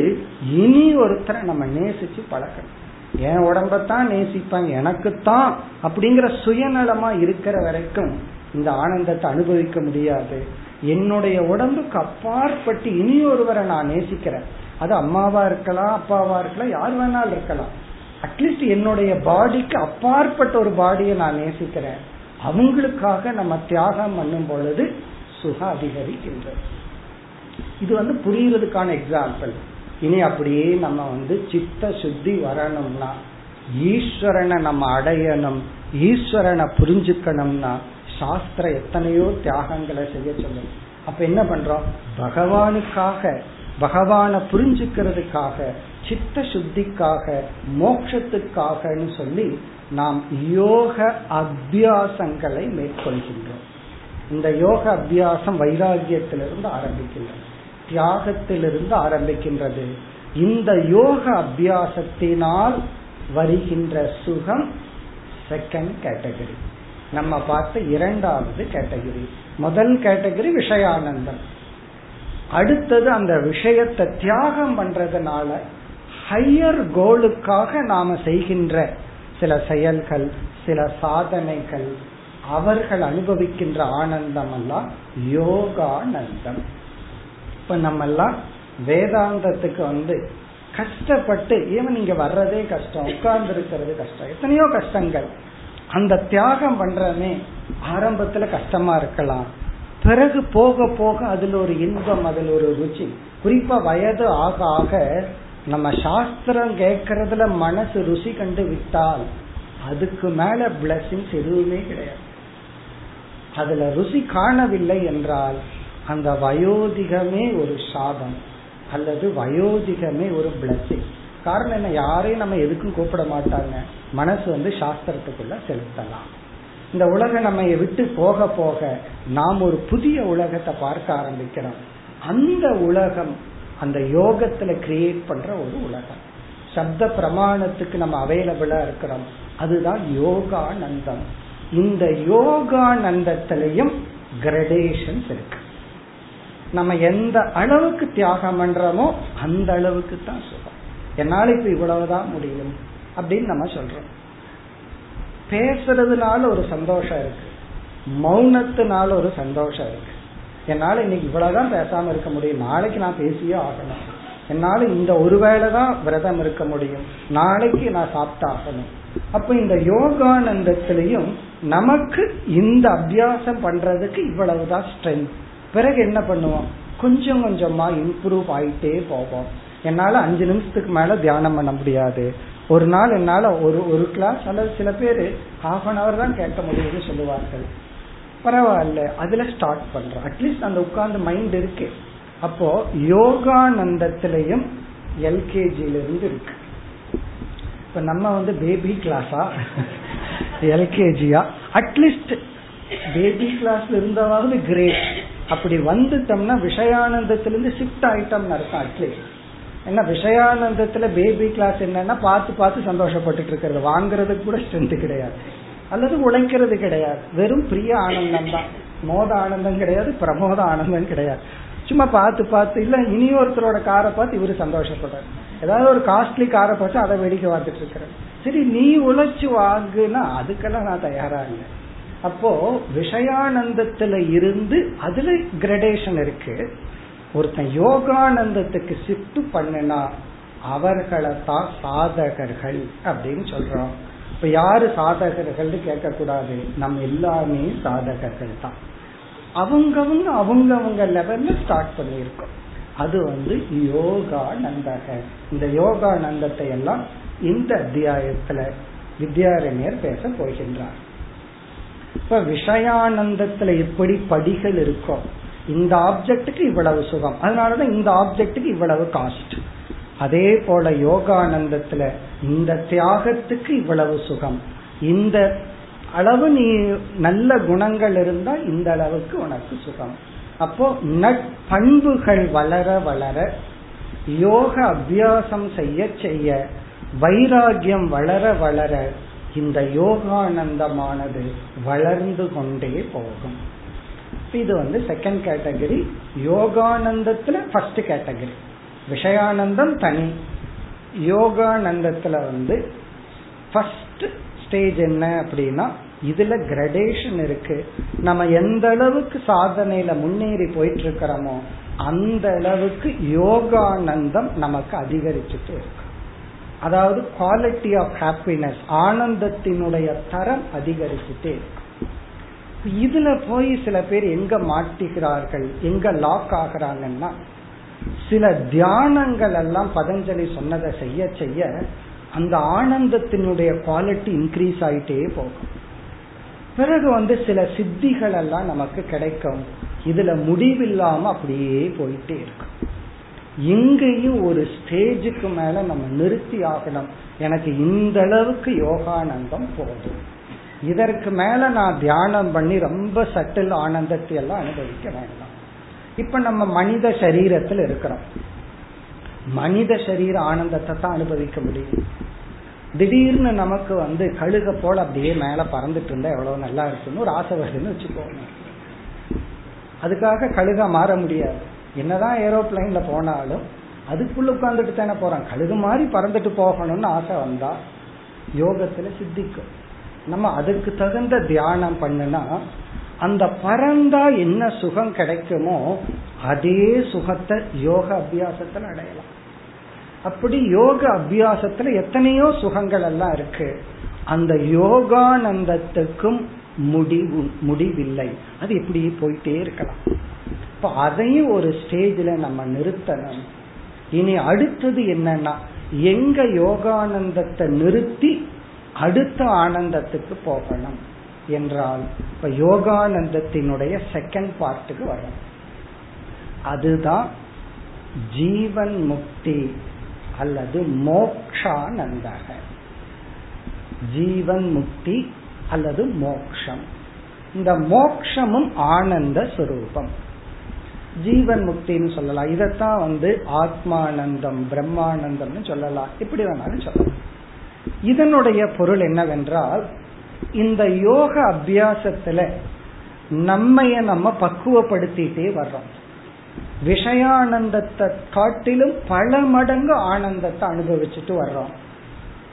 இனி ஒருத்தரை நம்ம நேசிச்சு பழக்கணும். என் உடம்பத்தான் நேசிப்பாங்க எனக்குத்தான் அப்படிங்கிற சுயநலமா இருக்கிற வரைக்கும் இந்த ஆனந்தத்தை அனுபவிக்க முடியாது. என்னுடைய உடம்புக்கு அப்பாற்பட்டு இனி ஒருவரை நான் நேசிக்கிறேன். அது அம்மாவா இருக்கலாம் அப்பாவா இருக்கலாம் யார் வேணாலும் இருக்கலாம். அட்லீஸ்ட் என்னுடைய பாடிக்கு அப்பாற்பட்ட ஒரு பாடியை நான் நேசிக்கிறேன். அவங்களுக்காக நம்ம தியாகம் பண்ணும் பொழுது சுக அதிகரிக்கின்றது இது வந்து புரியுறதுக்கான எக்ஸாம்பிள் இனி அப்படியே நம்ம வந்து சித்த சுத்தி வரணும்னா ஈஸ்வரனை நம்ம அடையணும் ஈஸ்வரனை புரிஞ்சுக்கணும்னா சாஸ்திரம் எத்தனையோ தியாகங்களை செய்ய சொல்லும் அப்ப என்ன பண்றோம்? பகவானுக்காக பகவானை புரிஞ்சுக்கிறதுக்காக சித்த சுத்திக்காக மோட்சத்துக்காகன்னு சொல்லி நாம் யோக அபியாசங்களை மேற்கொள்கின்றோம். இந்த யோக அபியாசம் வைராகியத்திலிருந்து ஆரம்பிக்கின்றது. தியாகத்திலிருந்து ஆரம்பிக்கின்றது. இந்த யோக அபியாசத்தினால் வருகின்ற சுகம் செகண்ட் கேட்டகரி நம்ம பார்த்த இரண்டாவது கேட்டகரி முதல் கேட்டகரி விஷயானந்தம். அடுத்தது அந்த விஷயத்தை தியாகம் பண்றதுனால ஹையர் கோலுக்காக நாம செய்கின்ற சில செயல்கள் சில சாதனைகள் அவர்கள் அனுபவிக்கின்ற ஆனந்தம் எல்லாம் யோகானந்தம். இப்ப நம்ம எல்லாம் வேதாந்தத்துக்கு வந்து கஷ்டப்பட்டு ஏன் நீங்க வர்றதே கஷ்டம் உட்கார்ந்து இருக்கிறது கஷ்டம் எத்தனையோ கஷ்டங்கள். அந்த தியாகம் பண்றமே ஆரம்பத்துல கஷ்டமா இருக்கலாம். பிறகு போக போக அதுல ஒரு இன்பம் அதுல ஒரு ருச்சி. குறிப்பா வயது ஆக ஆக நம்ம சாஸ்திரம் கேட்கறதுல மனசு ருசி கண்டு விட்டால் அதுக்கு மேல பிளஸிங்ஸ் எதுவுமே கிடையாது. அதுல ருசி காணவில்லை என்றால் அந்த வயோதிகமே ஒரு சாதம் அல்லது வயோதிகமே ஒரு பிளஸிங் காரணம் என்ன? யாரையும் நம்ம எதுக்கும் கூப்பிட மாட்டாங்க. மனசு வந்து சாஸ்திரத்துக்குள்ள செலுத்தலாம். இந்த உலகம் நம்ம விட்டு போக போக நாம் ஒரு புதிய உலகத்தை பார்க்க ஆரம்பிக்கிறோம். அந்த உலகம் அந்த யோகத்துல கிரியேட் பண்ற ஒரு உலகம். சப்த பிரமாணத்துக்கு நம்ம அவைலபிளா இருக்கிறோம். அதுதான் யோகானந்தம். இந்த யோகானந்தத்திலையும் கிரடேஷன்ஸ் இருக்கு. நம்ம எந்த அளவுக்கு தியாகம் பண்றோமோ அந்த அளவுக்கு தான் சுகம் என்னால இப்ப இவ்வளவுதான் முடியும் அப்படின்னு நம்ம சொல்றோம். பேசுறதுனால ஒரு சந்தோஷம் இருக்கு. மௌனத்தினால ஒரு சந்தோஷம் இருக்கு. என்னால இன்னைக்கு இவ்வளவுதான் பேசாம இருக்க முடியும். நாளைக்கு நான் பேசியே ஆகணும். என்னால இந்த ஒரு வேளை தான் விரதம் இருக்க முடியும். நாளைக்கு நான் சாப்பிட்டாகணும். அப்ப இந்த யோகானந்தத்திலையும் நமக்கு இந்த அபியாசம் பண்றதுக்கு இவ்வளவுதான் ஸ்ட்ரென்த் பிறகு என்ன பண்ணுவோம்? கொஞ்சம் கொஞ்சமா இம்ப்ரூவ் ஆயிட்டே போவோம். என்னால அஞ்சு நிமிஷத்துக்கு மேல தியானம் பண்ண முடியாது. ஒரு நாள் என்னால ஒரு ஒரு கிளாஸ் அல்லது சில பேர் ஹாஃப் அன் அவர் தான் கேட்க முடியும்னு சொல்லுவார்கள். பரவாயில்ல அதுல ஸ்டார்ட் பண்றோம். அட்லீஸ்ட் அந்த உட்கார்ந்து மைண்ட் இருக்கு. அப்போ யோகானந்தத்திலையும் எல்கேஜியிலிருந்து இருக்கு. இப்ப நம்ம வந்து பேபி கிளாஸா எல்கேஜியா அட்லீஸ்ட் பேபி கிளாஸ்ல இருந்தாவது கிரேட் அப்படி வந்துட்டோம்னா விஷயானந்தத்திலிருந்து ஷிஃப்ட் ஆயிட்டோம்னு அர்த்தம் அட்லீஸ்ட் என்ன விஷயானந்தத்துல பேபி கிளாஸ் என்னன்னா பார்த்து பார்த்து சந்தோஷப்பட்டுட்டு இருக்கிறது. வாங்குறதுக்கு கூட ஸ்ட்ரென்த் கிடையாது. அல்லது உழைக்கிறது கிடையாது. வெறும் பிரிய ஆனந்தம் தான். மோத ஆனந்தம் கிடையாது பிரமோத ஆனந்தம் கிடையாது. சும்மா பார்த்து பார்த்து இல்ல இனி ஒருத்தரோட காரை பார்த்து இவரு சந்தோஷப்படுறாரு. ஏதாவது ஒரு காஸ்ட்லி காரை பார்த்து அதை வேடிக்கை பார்த்துட்டு இருக்கிறேன். சரி நீ உழைச்சு வாங்குனா அதுக்கெல்லாம் நான் தயாரா இல்லை. அப்போ விஷயானந்தத்துல இருந்து அதுல கிரடேஷன் இருக்கு. ஒருத்தன் யோகானந்தத்துக்கு ஷிஃப்ட் பண்ணுனா அவர்களைத்தான் சாதகர்கள் அப்படின்னு சொல்றோம். இப்ப யாரு சாதகர்கள் கேட்க கூடாது நம்ம எல்லாமே சாதகர்கள் தான் அவங்கவங்க அவங்கவங்க லெவல்ல ஸ்டார்ட் பண்ணியிருக்கோம். அது வந்து யோகானந்தக. இந்த யோகானந்தத்தை எல்லாம் இந்த அத்தியாயத்துல வித்யாரண்யர் பேச போகின்றார். இப்ப விஷயானந்தத்துல எப்படி படிகள் இருக்கோ இந்த ஆப்ஜெக்டுக்கு இவ்வளவு சுகம். அதனாலதான் இந்த ஆப்ஜெக்டுக்கு இவ்வளவு காஸ்ட் அதே போல யோகானந்தத்துல இந்த தியாகத்துக்கு இவ்வளவு சுகம். இந்த அளவு நீ நல்ல குணங்கள் இருந்தா இந்த அளவுக்கு உனக்கு சுகம். அப்போ நட்பண்புகள் வளர வளர யோக அபியாசம் செய்ய செய்ய வைராகியம் வளர வளர இந்த யோகானந்தமானது வளர்ந்து கொண்டே போகும். இது வந்து செகண்ட் கேட்டகரி யோகானந்தத்துல ஃபர்ஸ்ட் கேட்டகரி விஷயானந்தம் தனி. யோகானந்தத்துல வந்து ஃபர்ஸ்ட் ஸ்டேஜ் என்ன அப்படின்னா இதுல கிரடேஷன் இருக்கு. நம்ம எந்த அளவுக்கு சாதனையில முன்னேறி போயிட்டு இருக்கிறோமோ அந்த அளவுக்கு யோகானந்தம் நமக்கு அதிகரிச்சுட்டு இருக்கு. அதாவது குவாலிட்டி ஆஃப் ஹாப்பினஸ் ஆனந்தத்தினுடைய தரம் அதிகரிச்சுட்டே இருக்கு. இதுல போய் சில பேர் எங்க மாட்டிக்கிறார்கள் எங்க லாக் ஆகிறாங்கன்னா சில தியானங்கள் எல்லாம் பதஞ்சலி சொன்னதை செய்ய செய்ய அந்த ஆனந்தத்தினுடைய குவாலிட்டி இன்க்ரீஸ் ஆயிட்டே போகும். பிறகு வந்து சில சித்திகள் எல்லாம் நமக்கு கிடைக்கும். இதுல முடிவில்லாம அப்படியே போயிட்டே இருக்கும் இங்கேயும் ஒரு ஸ்டேஜுக்கு மேல நம்ம நிறுத்தி ஆகணும். எனக்கு இந்த அளவுக்கு யோகானந்தம் போதும். இதற்கு மேல நான் தியானம் பண்ணி ரொம்ப சட்டில் ஆனந்தத்தை எல்லாம் அனுபவிக்க வேண்டாம். இப்ப நம்ம மனித சரீரத்தில் இருக்கிறோம். மனித சரீர ஆனந்தத்தை தான் அனுபவிக்க முடியும். திடீர்னு நமக்கு வந்து கழுக போல அப்படியே மேல பறந்துட்டு இருந்தா எவ்வளவு நல்லா இருக்குன்னு ஒரு ஆசை வருதுன்னு வச்சுக்கோங்க. அதுக்காக கழுகா மாற முடியாது. என்னதான் ஏரோப்ளைன்ல போனாலும் அதுக்குள்ள உட்காந்துட்டு தானே போறான் கழுகு மாதிரி பறந்துட்டு போகணும்னு ஆசை வந்தா யோகத்துல சித்திக்கும். நம்ம அதுக்கு தகுந்த தியானம் பண்ணுனா அந்த பறந்தா என்ன சுகம் கிடைக்குமோ அதே சுகத்தை யோக அபியாசத்துல அடையலாம். அப்படி யோக அபியாசத்துல எத்தனையோ சுகங்கள் எல்லாம் இருக்கு. அந்த யோகானந்தத்துக்கும் முடிவு முடிவில்லை. அது இப்படி போயிட்டே இருக்கலாம். இப்ப அதையும் ஒரு ஸ்டேஜ்ல நம்ம நிறுத்தணும். இனி அடுத்தது என்னன்னா எங்க யோகானந்தத்தை நிறுத்தி அடுத்த ஆனந்தத்துக்கு போகணும் என்றால் இப்ப யோகானந்தத்தினுடைய செகண்ட் பார்ட்டுக்கு வரணும். அதுதான் ஜீவன் முக்தி. அல்லது மோக்ஷானந்தக. ஜீவன் முக்தி அல்லது மோக்ஷம். இந்த மோக்ஷமும் ஆனந்த சுரூபம். ஜீவன் முக்தின்னு சொல்லலாம். இதத்தான் வந்து ஆத்மானந்தம் பிரம்மானந்தம்னு சொல்லலாம். இப்படி வேணாலும் சொல்லலாம். இதனுடைய பொருள் என்னவென்றால் இந்த யோக அபியாசத்துல நம்மைய நம்ம பக்குவப்படுத்திட்டே வர்றோம். விஷயானந்தத்தை காட்டிலும் பல மடங்கு ஆனந்தத்தை அனுபவிச்சுட்டு வர்றோம்.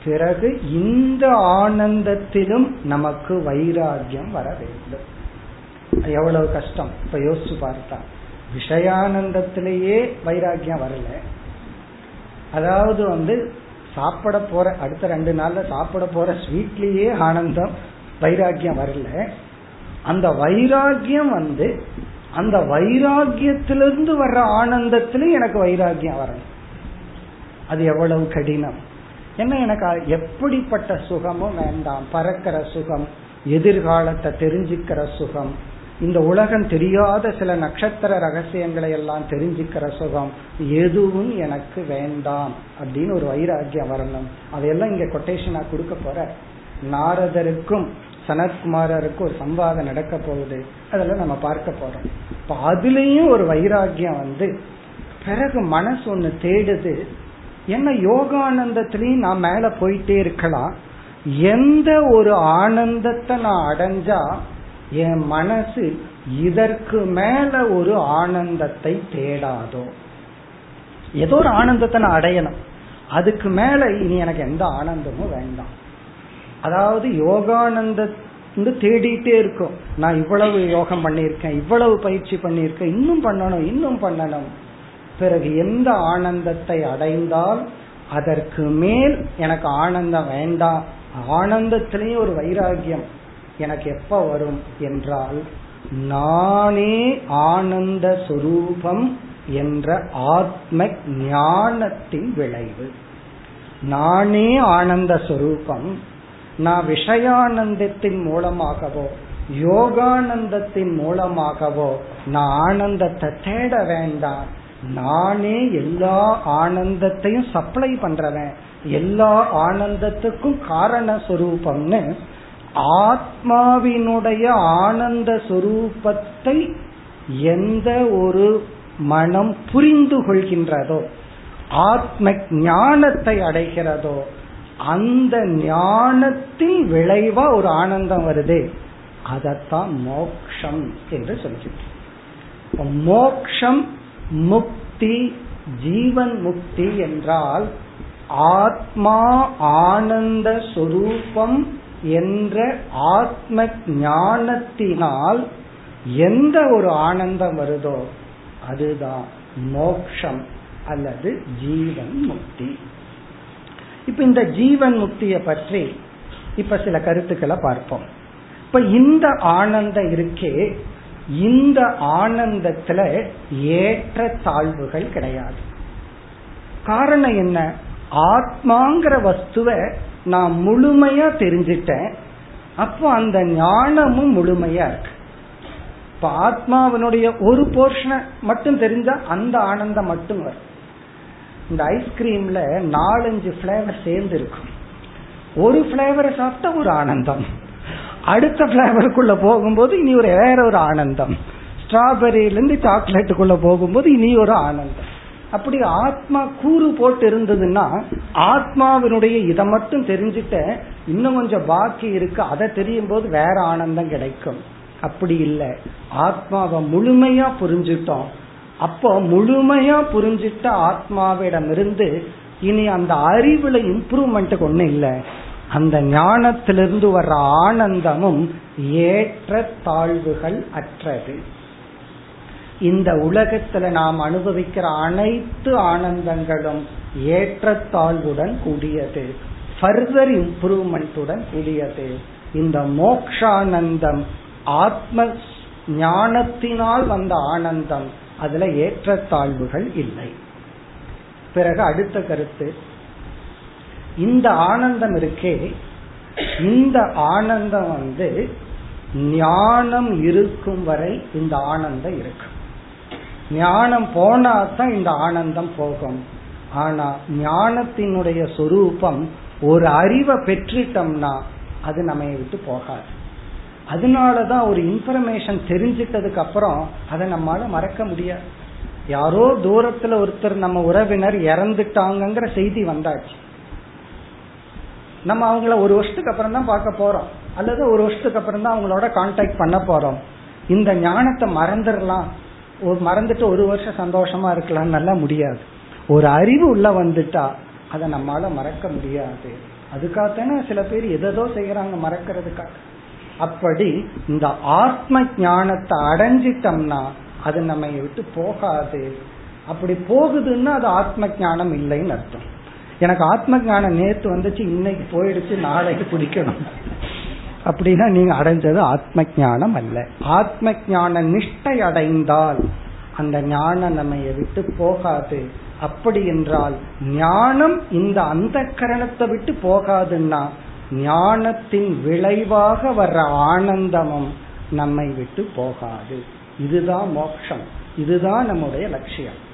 பிறகு இந்த ஆனந்தத்திலும் நமக்கு வைராகியம் வர வேண்டும். எவ்வளவு கஷ்டம்? இப்ப யோசிச்சு பார்த்தா விஷயானந்தத்திலேயே வைராகியம் வரல. அதாவது வந்து சாப்பிட போற அடுத்த ரெண்டு நாள்ல சாப்பிட போற ஸ்வீட்லயே ஆனந்தம் வைராகியம் வரல. அந்த வைராகியம் வந்து அந்த வைராகியத்திலிருந்து வர்ற ஆனந்தத்தில எனக்கு வைராகியம் வரணும். அது எவ்வளவு கடினம். என்ன எனக்கு எப்படிப்பட்ட சுகமும் வேண்டாம். பறக்கிற சுகம் எதிர்காலத்தை தெரிஞ்சுக்கிற சுகம் இந்த உலகம் தெரியாத சில நட்சத்திர ரகசியங்களை எல்லாம் தெரிஞ்சுக்கிற சுகம் எதுவும் எனக்கு வேண்டாம் அப்படின்னு ஒரு வைராக்கியம் வரணும். அதையெல்லாம் இங்க கொட்டேஷனா கொடுக்க போற நாரதருக்கும் சனத்குமாரருக்கு ஒரு சம்வாதம் நடக்க போகுது. அதெல்லாம் நம்ம பார்க்க போறோம். இப்ப அதுலயும் ஒரு வைராக்கியம் வந்து பிறகு மனசு ஒண்ணு தேடுது. என்ன யோகானந்தத்திலையும் நான் மேல போயிட்டே இருக்கலாம். எந்த ஒரு ஆனந்தத்தை நான் அடைஞ்சா என் மனசு இதற்கு மேல ஒரு ஆனந்தத்தை தேடாதோ. ஏதோ ஒரு ஆனந்தத்தை நான் அடையணும். அதுக்கு மேல இனி எனக்கு எந்த ஆனந்தமும் வேண்டாம். அதாவது யோகானந்த தேடிட்டே இருக்கும். நான் இவ்வளவு யோகம் பண்ணியிருக்கேன் இவ்வளவு பயிற்சி பண்ணியிருக்கேன் இன்னும் பண்ணணும் இன்னும் பண்ணணும். பிறகு எந்த ஆனந்தத்தை அடைந்தால் அதற்கு மேல் எனக்கு ஆனந்தம் வேண்டாம். ஆனந்தத்திலேயே ஒரு வைராகியம் எனக்கு எப்ப வரும் என்றால் நானே ஆனந்த சுரூபம் என்ற ஆத்ம ஞானத்தின் விளைவு. நானே ஆனந்த சுரூபம் நான் விஷயானந்தத்தின் மூலமாகவோ யோகானந்தத்தின் மூலமாகவோ நான் ஆனந்தத்தை தேட வேண்டாம். நானே எல்லா ஆனந்தத்தையும் சப்ளை பண்றவன். எல்லா ஆனந்தத்துக்கும் காரண சொரூபம்னு ஆத்மாவினுடைய ஆனந்த சொரூபத்தை எந்த ஒரு மனம் புரிந்து கொள்கின்றதோ ஆத்ம ஞானத்தை அடைகிறதோ அந்த ஞானத்தின் விளைவா ஒரு ஆனந்தம் வருது. அதத்தான் மோக்ஷம் என்று சொல்கிறோம் மோக்ஷம் முக்தி ஜீவன் முக்தி என்றால் ஆத்மா ஆனந்த சொரூபம் என்ற ஆத்ம ஞானத்தினால் எந்த ஒரு ஆனந்தம் வருதோ அதுதான் மோக்ஷம் அல்லது ஜீவன் முக்தி. இப்ப இந்த ஜீவன் முக்திய பற்றி இப்ப சில கருத்துக்களை பார்ப்போம். இப்ப இந்த ஆனந்தம் இருக்கே இந்த ஆனந்தத்துல ஏற்ற தாழ்வுகள் கிடையாது. காரணம் என்ன? ஆத்மாங்கிற வஸ்துவ நான் முழுமையா தெரிஞ்சிட்டேன். அப்போ அந்த ஞானமும் முழுமையா இருக்கு. இப்ப ஆத்மாவினுடைய ஒரு போர்ஷனை மட்டும் தெரிஞ்சா அந்த ஆனந்தம் மட்டும் வரும். இந்த ஐஸ்கிரீம்ல நாலஞ்சு பிளேவர் சேர்ந்து இருக்கும் ஒரு பிளேவரை சாப்பிட்டா ஒரு ஆனந்தம். அடுத்த பிளேவருக்குள்ள போகும்போது இனி ஒரு வேற ஒரு ஆனந்தம். ஸ்ட்ராபெரியிலிருந்து சாக்லேட்டுக்குள்ள போகும்போது இனி ஒரு ஆனந்தம். அப்படி ஆத்மா கூறு போட்டு இருந்ததுன்னா ஆத்மாவினுடைய இதை மட்டும் தெரிஞ்சுட்ட இன்னும் கொஞ்சம் பாக்கி இருக்கு. அதை தெரியும் போது வேற ஆனந்தம் கிடைக்கும். அப்படி இல்லை. ஆத்மாவை முழுமையா புரிஞ்சுட்டோம் அப்போ முழுமையா புரிஞ்சிட்ட ஆத்மாவிடமிருந்து இனி அந்த அறிவுல இம்ப்ரூவ்மெண்ட்டுக்கு ஒண்ணு இல்லை. அந்த ஞானத்திலிருந்து வர்ற ஆனந்தமும் ஏற்ற தாழ்வுகள் அற்றது. இந்த உலகத்துல நாம் அனுபவிக்கிற அனைத்து ஆனந்தங்களும் ஏற்றத்தாழ்வுடன் கூடியது. ஃபர்தர் இம்ப்ரூவ்மெண்ட்டுடன் கூடியது. இந்த மோக்ஷானந்தம் ஆத்ம ஞானத்தினால் வந்த ஆனந்தம் அதுல ஏற்றத்தாழ்வுகள் இல்லை. பிறகு அடுத்த கருத்து இந்த ஆனந்தம் இருக்கே இந்த ஆனந்தம் வந்து ஞானம் இருக்கும் வரை இந்த ஆனந்தம் இருக்கும். ஞானம் போனாதான் இந்த ஆனந்தம் போகும். ஆனா ஞானத்தினுடைய சொரூபம் ஒரு அறிவை பெற்றுட்டோம்னா அது நம்ம விட்டு போகாது. அதனாலதான் ஒரு இன்ஃபர்மேஷன் தெரிஞ்சிட்டதுக்கு அப்புறம் அதை நம்மால மறக்க முடியாது. யாரோ தூரத்துல ஒருத்தர் நம்ம உறவினர் இறந்துட்டாங்கிற செய்தி வந்தாச்சு. நம்ம அவங்கள ஒரு வருஷத்துக்கு அப்புறம் தான் பார்க்க போறோம். அல்லது ஒரு வருஷத்துக்கு அப்புறம் தான் அவங்களோட கான்டாக்ட் பண்ண போறோம். இந்த ஞானத்தை மறந்துடலாம். ஒரு மறந்துட்டு ஒரு வருஷம் சந்தோஷமா இருக்கலாம் நல்லா முடியாது. ஒரு அறிவு உள்ள வந்துட்டா அதை நம்மளால மறக்க முடியாது. அதுக்காகத்தானே சில பேர் எதோ செய்யறாங்க மறக்கிறதுக்காக. அப்படி இந்த ஆத்ம ஞானத்தை அடைஞ்சிட்டோம்னா அது நம்ம விட்டு போகாது. அப்படி போகுதுன்னா அது ஆத்ம ஞானம் இல்லைன்னு அர்த்தம். எனக்கு ஆத்ம ஞானம் நேத்து வந்துச்சு இன்னைக்கு போயிடுச்சு நாளைக்கு பிடிக்கணும் அப்படின்னா நீங்க அடைஞ்சது ஆத்ம ஞானம் அல்ல. ஆத்ம ஞான நிஷ்டை அடைந்தால் அந்த ஞானம் நம்ம விட்டு போகாது. அப்படி என்றால் ஞானம் இந்த அந்த கரணத்தை விட்டு போகாதுன்னா ஞானத்தின் விளைவாக வர்ற ஆனந்தமும் நம்மை விட்டு போகாது. இதுதான் மோட்சம் இதுதான் நம்முடைய லட்சியம்.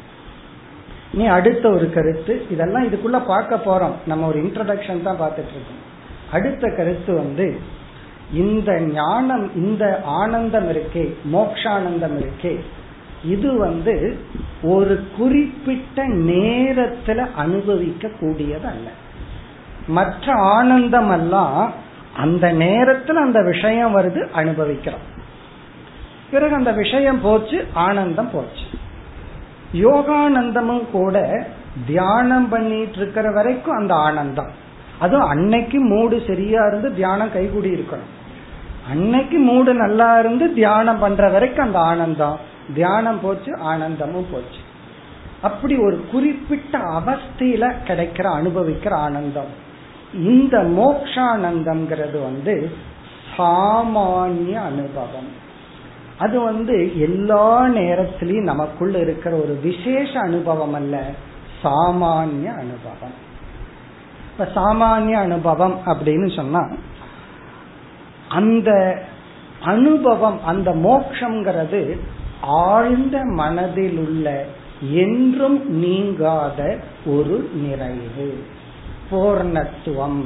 நீ அடுத்த ஒரு கருத்து இதெல்லாம் இதுக்குள்ள பார்க்க போறோம். நம்ம ஒரு இன்ட்ரடக்ஷன் தான் பார்த்துட்டு இருக்கோம். அடுத்த கருத்து வந்து இந்த ஞானம் இந்த ஆனந்தம் இருக்கே மோக்ஷானந்தம் இருக்கே இது வந்து ஒரு குறிப்பிட்ட நேரத்துல அனுபவிக்க கூடியது அல்ல மற்ற ஆனந்தம் எல்லாம் அந்த நேரத்துல அந்த விஷயம் வருது அனுபவிக்கிறோம். பிறகு அந்த விஷயம் போச்சு ஆனந்தம் போச்சு. யோகானந்தமும் கூட தியானம் பண்ணிட்டு இருக்கிற வரைக்கும் அந்த ஆனந்தம். அதுவும் அன்னைக்கு மூடு சரியா இருந்து தியானம் கைகூடி இருக்கணும். அன்னைக்கு மூடு நல்லா இருந்து தியானம் பண்ற வரைக்கும் அந்த ஆனந்தம். தியானம் போச்சு ஆனந்தமும் போச்சு. அப்படி ஒரு குறிப்பிட்ட அவஸ்தையில கிடைக்கிற அனுபவிக்கிற ஆனந்தம். இந்த மோக்ஷானந்தம்ங்கிறது வந்து சாமானிய அனுபவம். அது வந்து எல்லா நேரத்திலையும் நமக்குள்ள இருக்கிற ஒரு விசேஷ அனுபவம் அல்ல சாமானிய அனுபவம். இப்ப சாமானிய அனுபவம் அப்படின்னு சொன்னா அந்த அனுபவம் அந்த மோக்ஷங்கிறது ஆழ்ந்த மனதில் உள்ள என்றும் நீங்காத ஒரு நிறைவு. பூர்ணத்துவம்.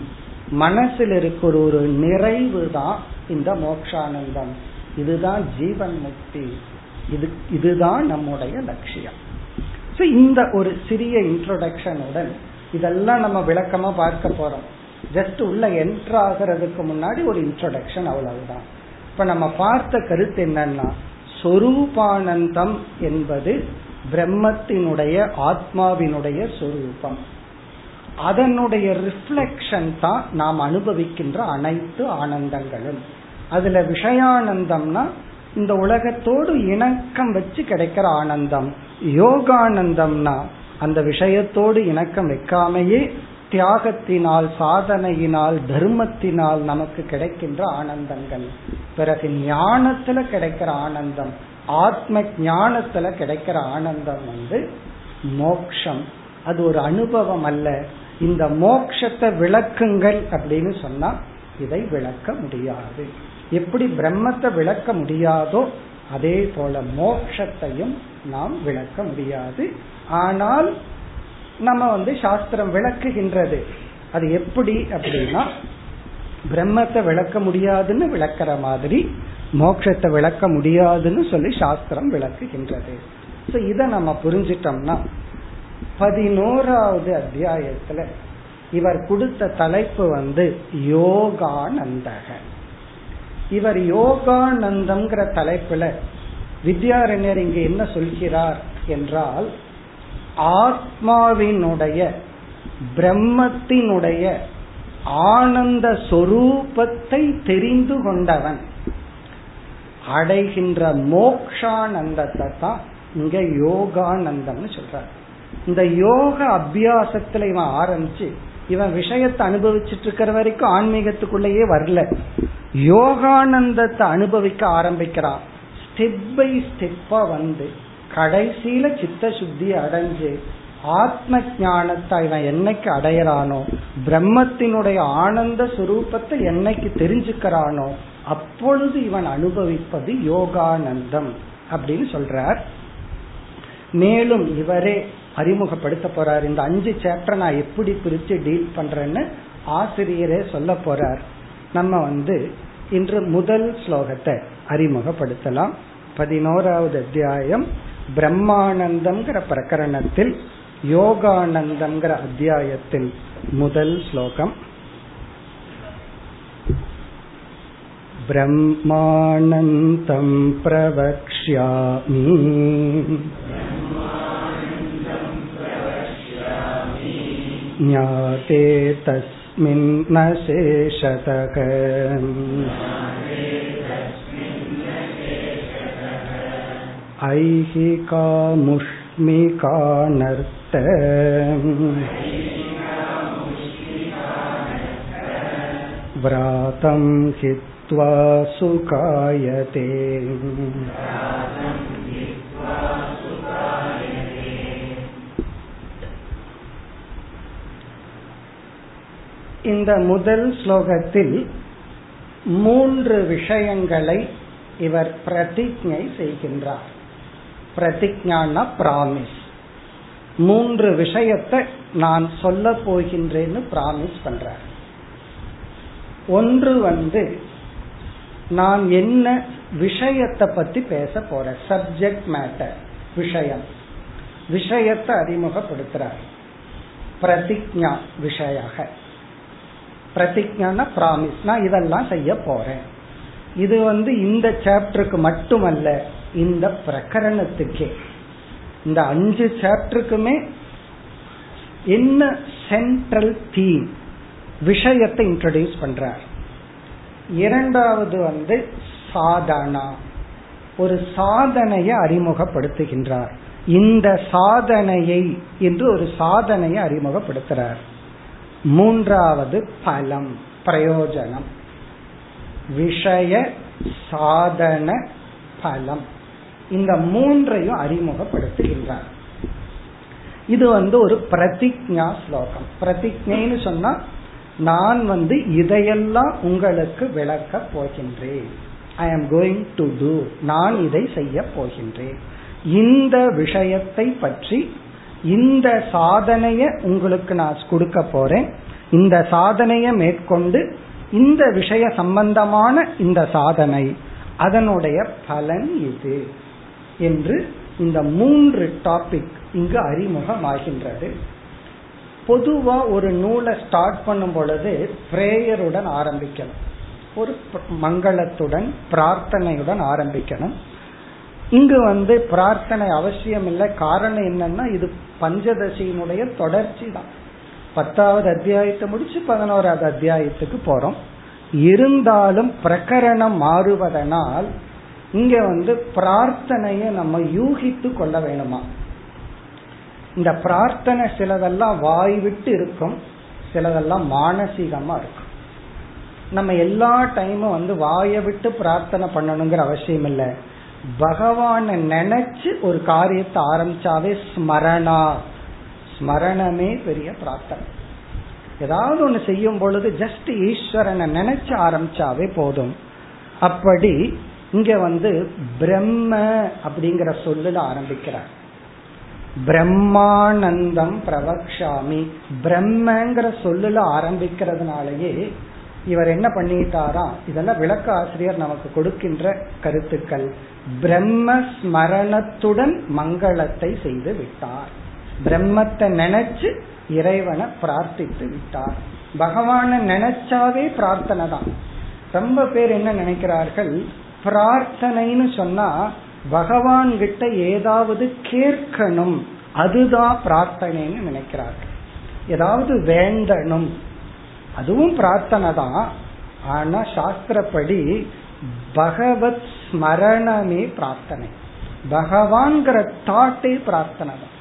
மனசில் இருக்கிற ஒரு நிறைவு தான் இந்த மோக்ஷானந்தம் இதுதான் ஜீவன் முக்தி. இது இதுதான் நம்முடைய லட்சியம். ஸோ இந்த ஒரு சிறிய இன்ட்ரோடக்ஷனுடன் இதெல்லாம் நம்ம விளக்கமா பார்க்க போறோம். ஜஸ்ட் உள்ள என்ட்ரு ஆகிறதுக்கு முன்னாடி ஒரு இன்ட்ரோடக்ஷன் அவ்வளவுதான். இப்ப நம்ம பார்த்த கருத்து என்னன்னா சொரூபானந்தம் என்பது பிரம்மத்தினுடைய ஆத்மாவினுடைய சொரூபம். அதனுடைய ரிஃப்ளெக்ஷன் தான் நாம் அனுபவிக்கின்ற அனைத்து ஆனந்தங்களும். அதுல விஷயானந்தம்னா இந்த உலகத்தோடு இணக்கம் வச்சு கிடைக்கிற ஆனந்தம். யோகானந்தம்னா அந்த விஷயத்தோடு இணக்கம் வைக்காமையே தியாகத்தினால் சாதனையினால் தர்மத்தினால் நமக்கு கிடைக்கின்ற ஆனந்தங்கள். பிறகு ஞானத்துல கிடைக்கிற ஆனந்தம். ஆத்ம ஞானத்துல கிடைக்கிற ஆனந்தம் வந்து மோக்ஷம். அது ஒரு அனுபவம் அல்ல. இந்த மோக்ஷத்தை விளக்குங்கள் அப்படின்னு சொன்னா இதை விளக்க முடியாது. எப்படி பிரம்மத்தை விளக்க முடியாதோ அதே போல மோக்ஷத்தையும் நாம் விளக்க முடியாது. ஆனால் நம்ம வந்து சாஸ்திரம் விளக்குகின்றது. அது எப்படி அப்படின்னா பிரம்மத்தை விளக்க முடியாதுன்னு விளக்குற மாதிரி மோட்சத்தை விளக்க முடியாதுன்னு சொல்லி சாஸ்திரம் விளக்குகின்றது. இதை நம்ம புரிஞ்சிட்டோம்னா பதினோராவது அத்தியாயத்துல இவர் கொடுத்த தலைப்பு வந்து யோகானந்தக இவர் யோகானந்தம்ங்கிற தலைப்புல வித்யாரண்யர் இங்க என்ன சொல்கிறார் என்றால் ஆத்மாவினுடைய பிரம்மத்தினுடைய ஆனந்த சொரூபத்தை தெரிந்து கொண்டவன். அடைகின்ற மோக்ஷானந்தத்தை தான் இங்க யோகானந்தம்னு சொல்றார். இந்த யோக அபியாசத்துல இவன் ஆரம்பிச்சு இவன் விஷயத்தை அனுபவிச்சுட்டு இருக்கிற வரைக்கும் ஆன்மீகத்துக்குள்ளேயே வரல. யோகானந்தத்தை அனுபவிக்க ஆரம்பிக்கிறான். ஸ்டெப் பை ஸ்டெப்பா வந்து கடைசியில சித்த சுத்தி அடைஞ்சு ஆத்ம ஞானத்தை இவன் என்னைக்கு அடையறானோ பிரம்மத்தினுடைய ஆனந்த சுரூபத்தை என்னைக்கு தெரிஞ்சுக்கிறானோ அப்பொழுது இவன் அனுபவிப்பது யோகானந்தம் அப்படின்னு சொல்றார். மேலும் இவரே அறிமுகப்படுத்த போறார் இந்த அஞ்சு சாப்டர் நான் எப்படி பிரிச்சு டீல் பண்றேன்னு ஆசிரியரே சொல்ல போறார் நம்ம வந்து இன்று முதல் ஸ்லோகத்தை அறிமுகப்படுத்தலாம் பதினோராவது அத்தியாயம் பிரம்மானந்தம்ங்கிற பிரகரணத்தில் யோகானந்தம்ங்கிற அத்தியாயத்தில் முதல் ஸ்லோகம் ब्रह्मानन्तं प्रवक्ष्यामि ज्ञाते तस्मिन्न शेषतः ऐहिकामुष्मिकानर्त व्रातं हित्वा सुकायते இந்த முதல் ஸ்லோகத்தில் மூன்று விஷயங்களை இவர் பிரதிஜை செய்கின்றார். பிரதிஜான பிராமிஸ் மூன்று விஷயத்தை நான் சொல்ல போகின்றேன்னு பிராமிஸ் பண்றார். ஒன்று வந்து நான் என்ன விஷயத்தை பத்தி பேச போறேன். சப்ஜெக்ட் மேட்டர் விஷயம். விஷயத்தை அறிமுகப்படுத்துறார். பிரதிஜா விஷயாக. பிரதிஜான பிராமிஸ் நான் இதெல்லாம் செய்ய போறேன். இது வந்து இந்த சாப்டருக்கு மட்டுமல்ல இந்த பிரகரணத்துக்கே. இந்த அஞ்சு சாப்டருக்குமே என்ன சென்ட்ரல் தீம் விஷயத்தை இன்ட்ரடியூஸ் பண்றார். இரண்டாவது வந்து சாதனா. ஒரு சாதனையை அறிமுகப்படுத்துகின்றார். இந்த சாதனையை என்று ஒரு சாதனையை அறிமுகப்படுத்துறார். மூன்றாவது பலம் பிரயோஜனம். விஷய சாதன பலம். இந்த மூன்றையும் அறிமுகப்படுத்துகின்றார். இது வந்து ஒரு பிரதிஜா ஸ்லோகம். பிரதிஜைன்னு சொன்னா நான் வந்து இதையெல்லாம் உங்களுக்கு விளக்க போகின்றேன். ஐ ஆம் கோயிங் டு டூ நான் இதை செய்ய போகின்றேன். இந்த விஷயத்தை பற்றி இந்த சாதனைய உங்களுக்கு நான் கொடுக்க போறேன். இந்த சாதனையை மேற்கொண்டு இந்த விஷய சம்பந்தமான இந்த சாதனை அதனுடைய பலன் இது என்று இந்த மூன்று டாபிக் இங்கு அறிமுகமாகின்றது. பொதுவா ஒரு நூலை ஸ்டார்ட் பண்ணும் பொழுது பிரேயருடன் ஆரம்பிக்கணும். ஒரு மங்களத்துடன் பிரார்த்தனையுடன் ஆரம்பிக்கணும். இங்கு வந்து பிரார்த்தனை அவசியம் இல்லை. காரணம் என்னன்னா இது பஞ்சதசியினுடைய தொடர்ச்சி தான். பத்தாவது அத்தியாயத்தை முடிச்சு பதினோராவது அத்தியாயத்துக்கு போறோம். இருந்தாலும் பிரகரணம் மாறுவதனால் இங்க வந்து பிரார்த்தனையை நம்ம யூகித்து கொள்ள வேணுமா? இந்த பிரார்த்தனை சிலதெல்லாம் வாய் விட்டு இருக்கும் சிலதெல்லாம் மானசீகமா இருக்கும். நம்ம எல்லா டைமும் வந்து வாயை விட்டு பிரார்த்தனை பண்ணணுங்கிற அவசியம் இல்லை. பகவான நினைச்சு ஒரு காரியத்தை ஆரம்பிச்சாவே ஸ்மரணா. ஸ்மரணமே பெரிய பிரார்த்தனை. ஏதாவது ஒண்ணு செய்யும் பொழுது ஜஸ்ட் ஈஸ்வரனை நினைச்சு ஆரம்பிச்சாவே போதும். அப்படி இங்க வந்து பிரம்ம அப்படிங்கிற சொல்லுல ஆரம்பிக்கிறார். பிரம்மானந்தம் பிரவக்ஷாமி. பிரம்மங்கிற சொல்லுல ஆரம்பிக்கிறதுனாலயே இவர் என்ன பண்ணிட்டாரா? இதெல்லாம் விளக்க ஆசிரியர் நமக்கு கொடுக்கின்ற கருத்துக்கள். பிரம்ம ஸ்மரணத்துடன் மங்களத்தை செய்து விட்டார். பிரம்மத்தை நினைச்சு இறைவனை பிரார்த்தித்து விட்டார். பகவான நினைச்சாவே பிரார்த்தனை தான். ரொம்ப பேர் என்ன நினைக்கிறார்கள்? பிரார்த்தனைன்னு சொன்னா பகவான் கிட்ட ஏதாவது கேட்கணும். அதுதான் பிரார்த்தனைன்னு நினைக்கிறார்கள். ஏதாவது வேண்டணும். அதுவும் பிரார்த்தனை தான். ஆனா சாஸ்திரப்படி பகவத் ஸ்மரணமே பிரார்த்தனை. பகவான்கிற தாட்டே பிரார்த்தனை தான்.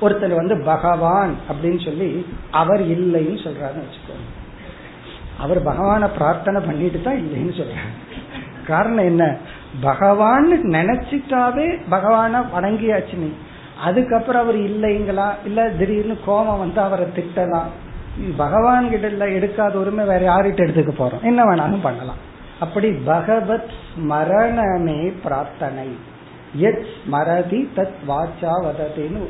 ஒருத்தர் வந்து பகவான் அப்படின்னு சொல்லி அவர் இல்லைன்னு சொல்றாருன்னு வச்சுக்கோங்க. அவர் பகவான பிரார்த்தனை பண்ணிட்டு தான் இல்லைன்னு சொல்றாரு. காரணம் என்ன? பகவான் நினைச்சிட்டாவே பகவான வணங்கியாச்சு நீ. அதுக்கப்புறம் அவர் இல்லைங்களா? இல்ல திடீர்னு கோபம் வந்து அவரை திட்டலாம். பகவான் கிட்ட எடுக்காத உரிமை வேற யாருகிட்ட எடுத்துக்க போறோம்? என்ன வேணாலும் பண்ணலாம். அப்படி பகவத் ஸ்மரணமே பிரார்த்தனை. எத் ஸ்மரதி தத் வாச்சா வதத்தின்னு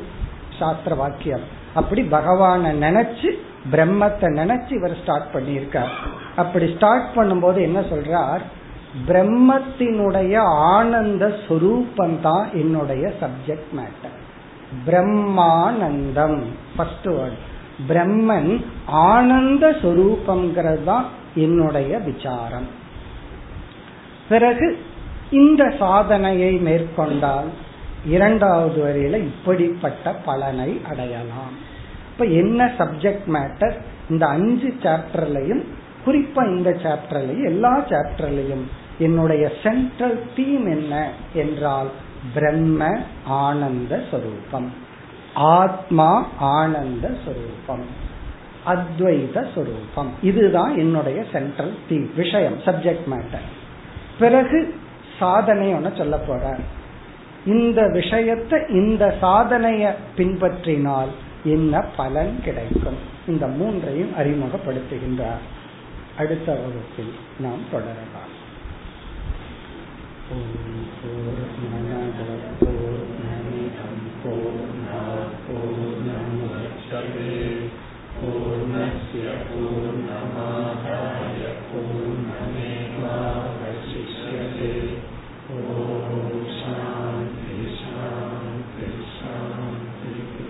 சாஸ்திர வாக்கியம். அப்படி பகவான நினைச்சு பிரம்மத்தை நினைச்சு இவர் ஸ்டார்ட் பண்ணியிருக்கார். அப்படி ஸ்டார்ட் பண்ணும்போது என்ன சொல்றார்? பிரம்மத்தினுடைய ஆனந்த சொரூபம் தான் என்னுடைய சப்ஜெக்ட் மேட்டர் பிரம்மானந்தம். ஃபர்ஸ்ட் வேர்ட் பிரம்மன் ஆனந்த சொரூபங்கிறது தான் என்னுடைய விசாரம். பிறகு இந்த சாதனையை மேற்கொண்டால் இரண்டாவது வரையில இப்படிப்பட்ட பலனை அடையலாம். இப்ப என்ன சப்ஜெக்ட் மேட்டர் இந்த அஞ்சு சாப்டர்லையும் குறிப்பா இந்த சாப்டர்லையும் எல்லா சாப்டர்லையும் என்னுடைய சென்ட்ரல் தீம் என்ன என்றால் பிரம்ம ஆனந்த சொரூபம் ஆத்மா ஆனந்த சொரூபம் அத்வைத சொரூபம். இதுதான் என்னுடைய சென்ட்ரல் தீம் விஷயம் சப்ஜெக்ட் மேட்டர் பிறகு சாதனை ஒன்று சொல்ல போற இந்த விஷயத்தை இந்த சாதனைய பின்பற்றினால் என்ன பலன் கிடைக்கும்? இந்த மூன்றையும் அறிமுகப்படுத்துகின்றார். அடுத்த வகுப்பில் நாம் தொடரலாம். ஓம்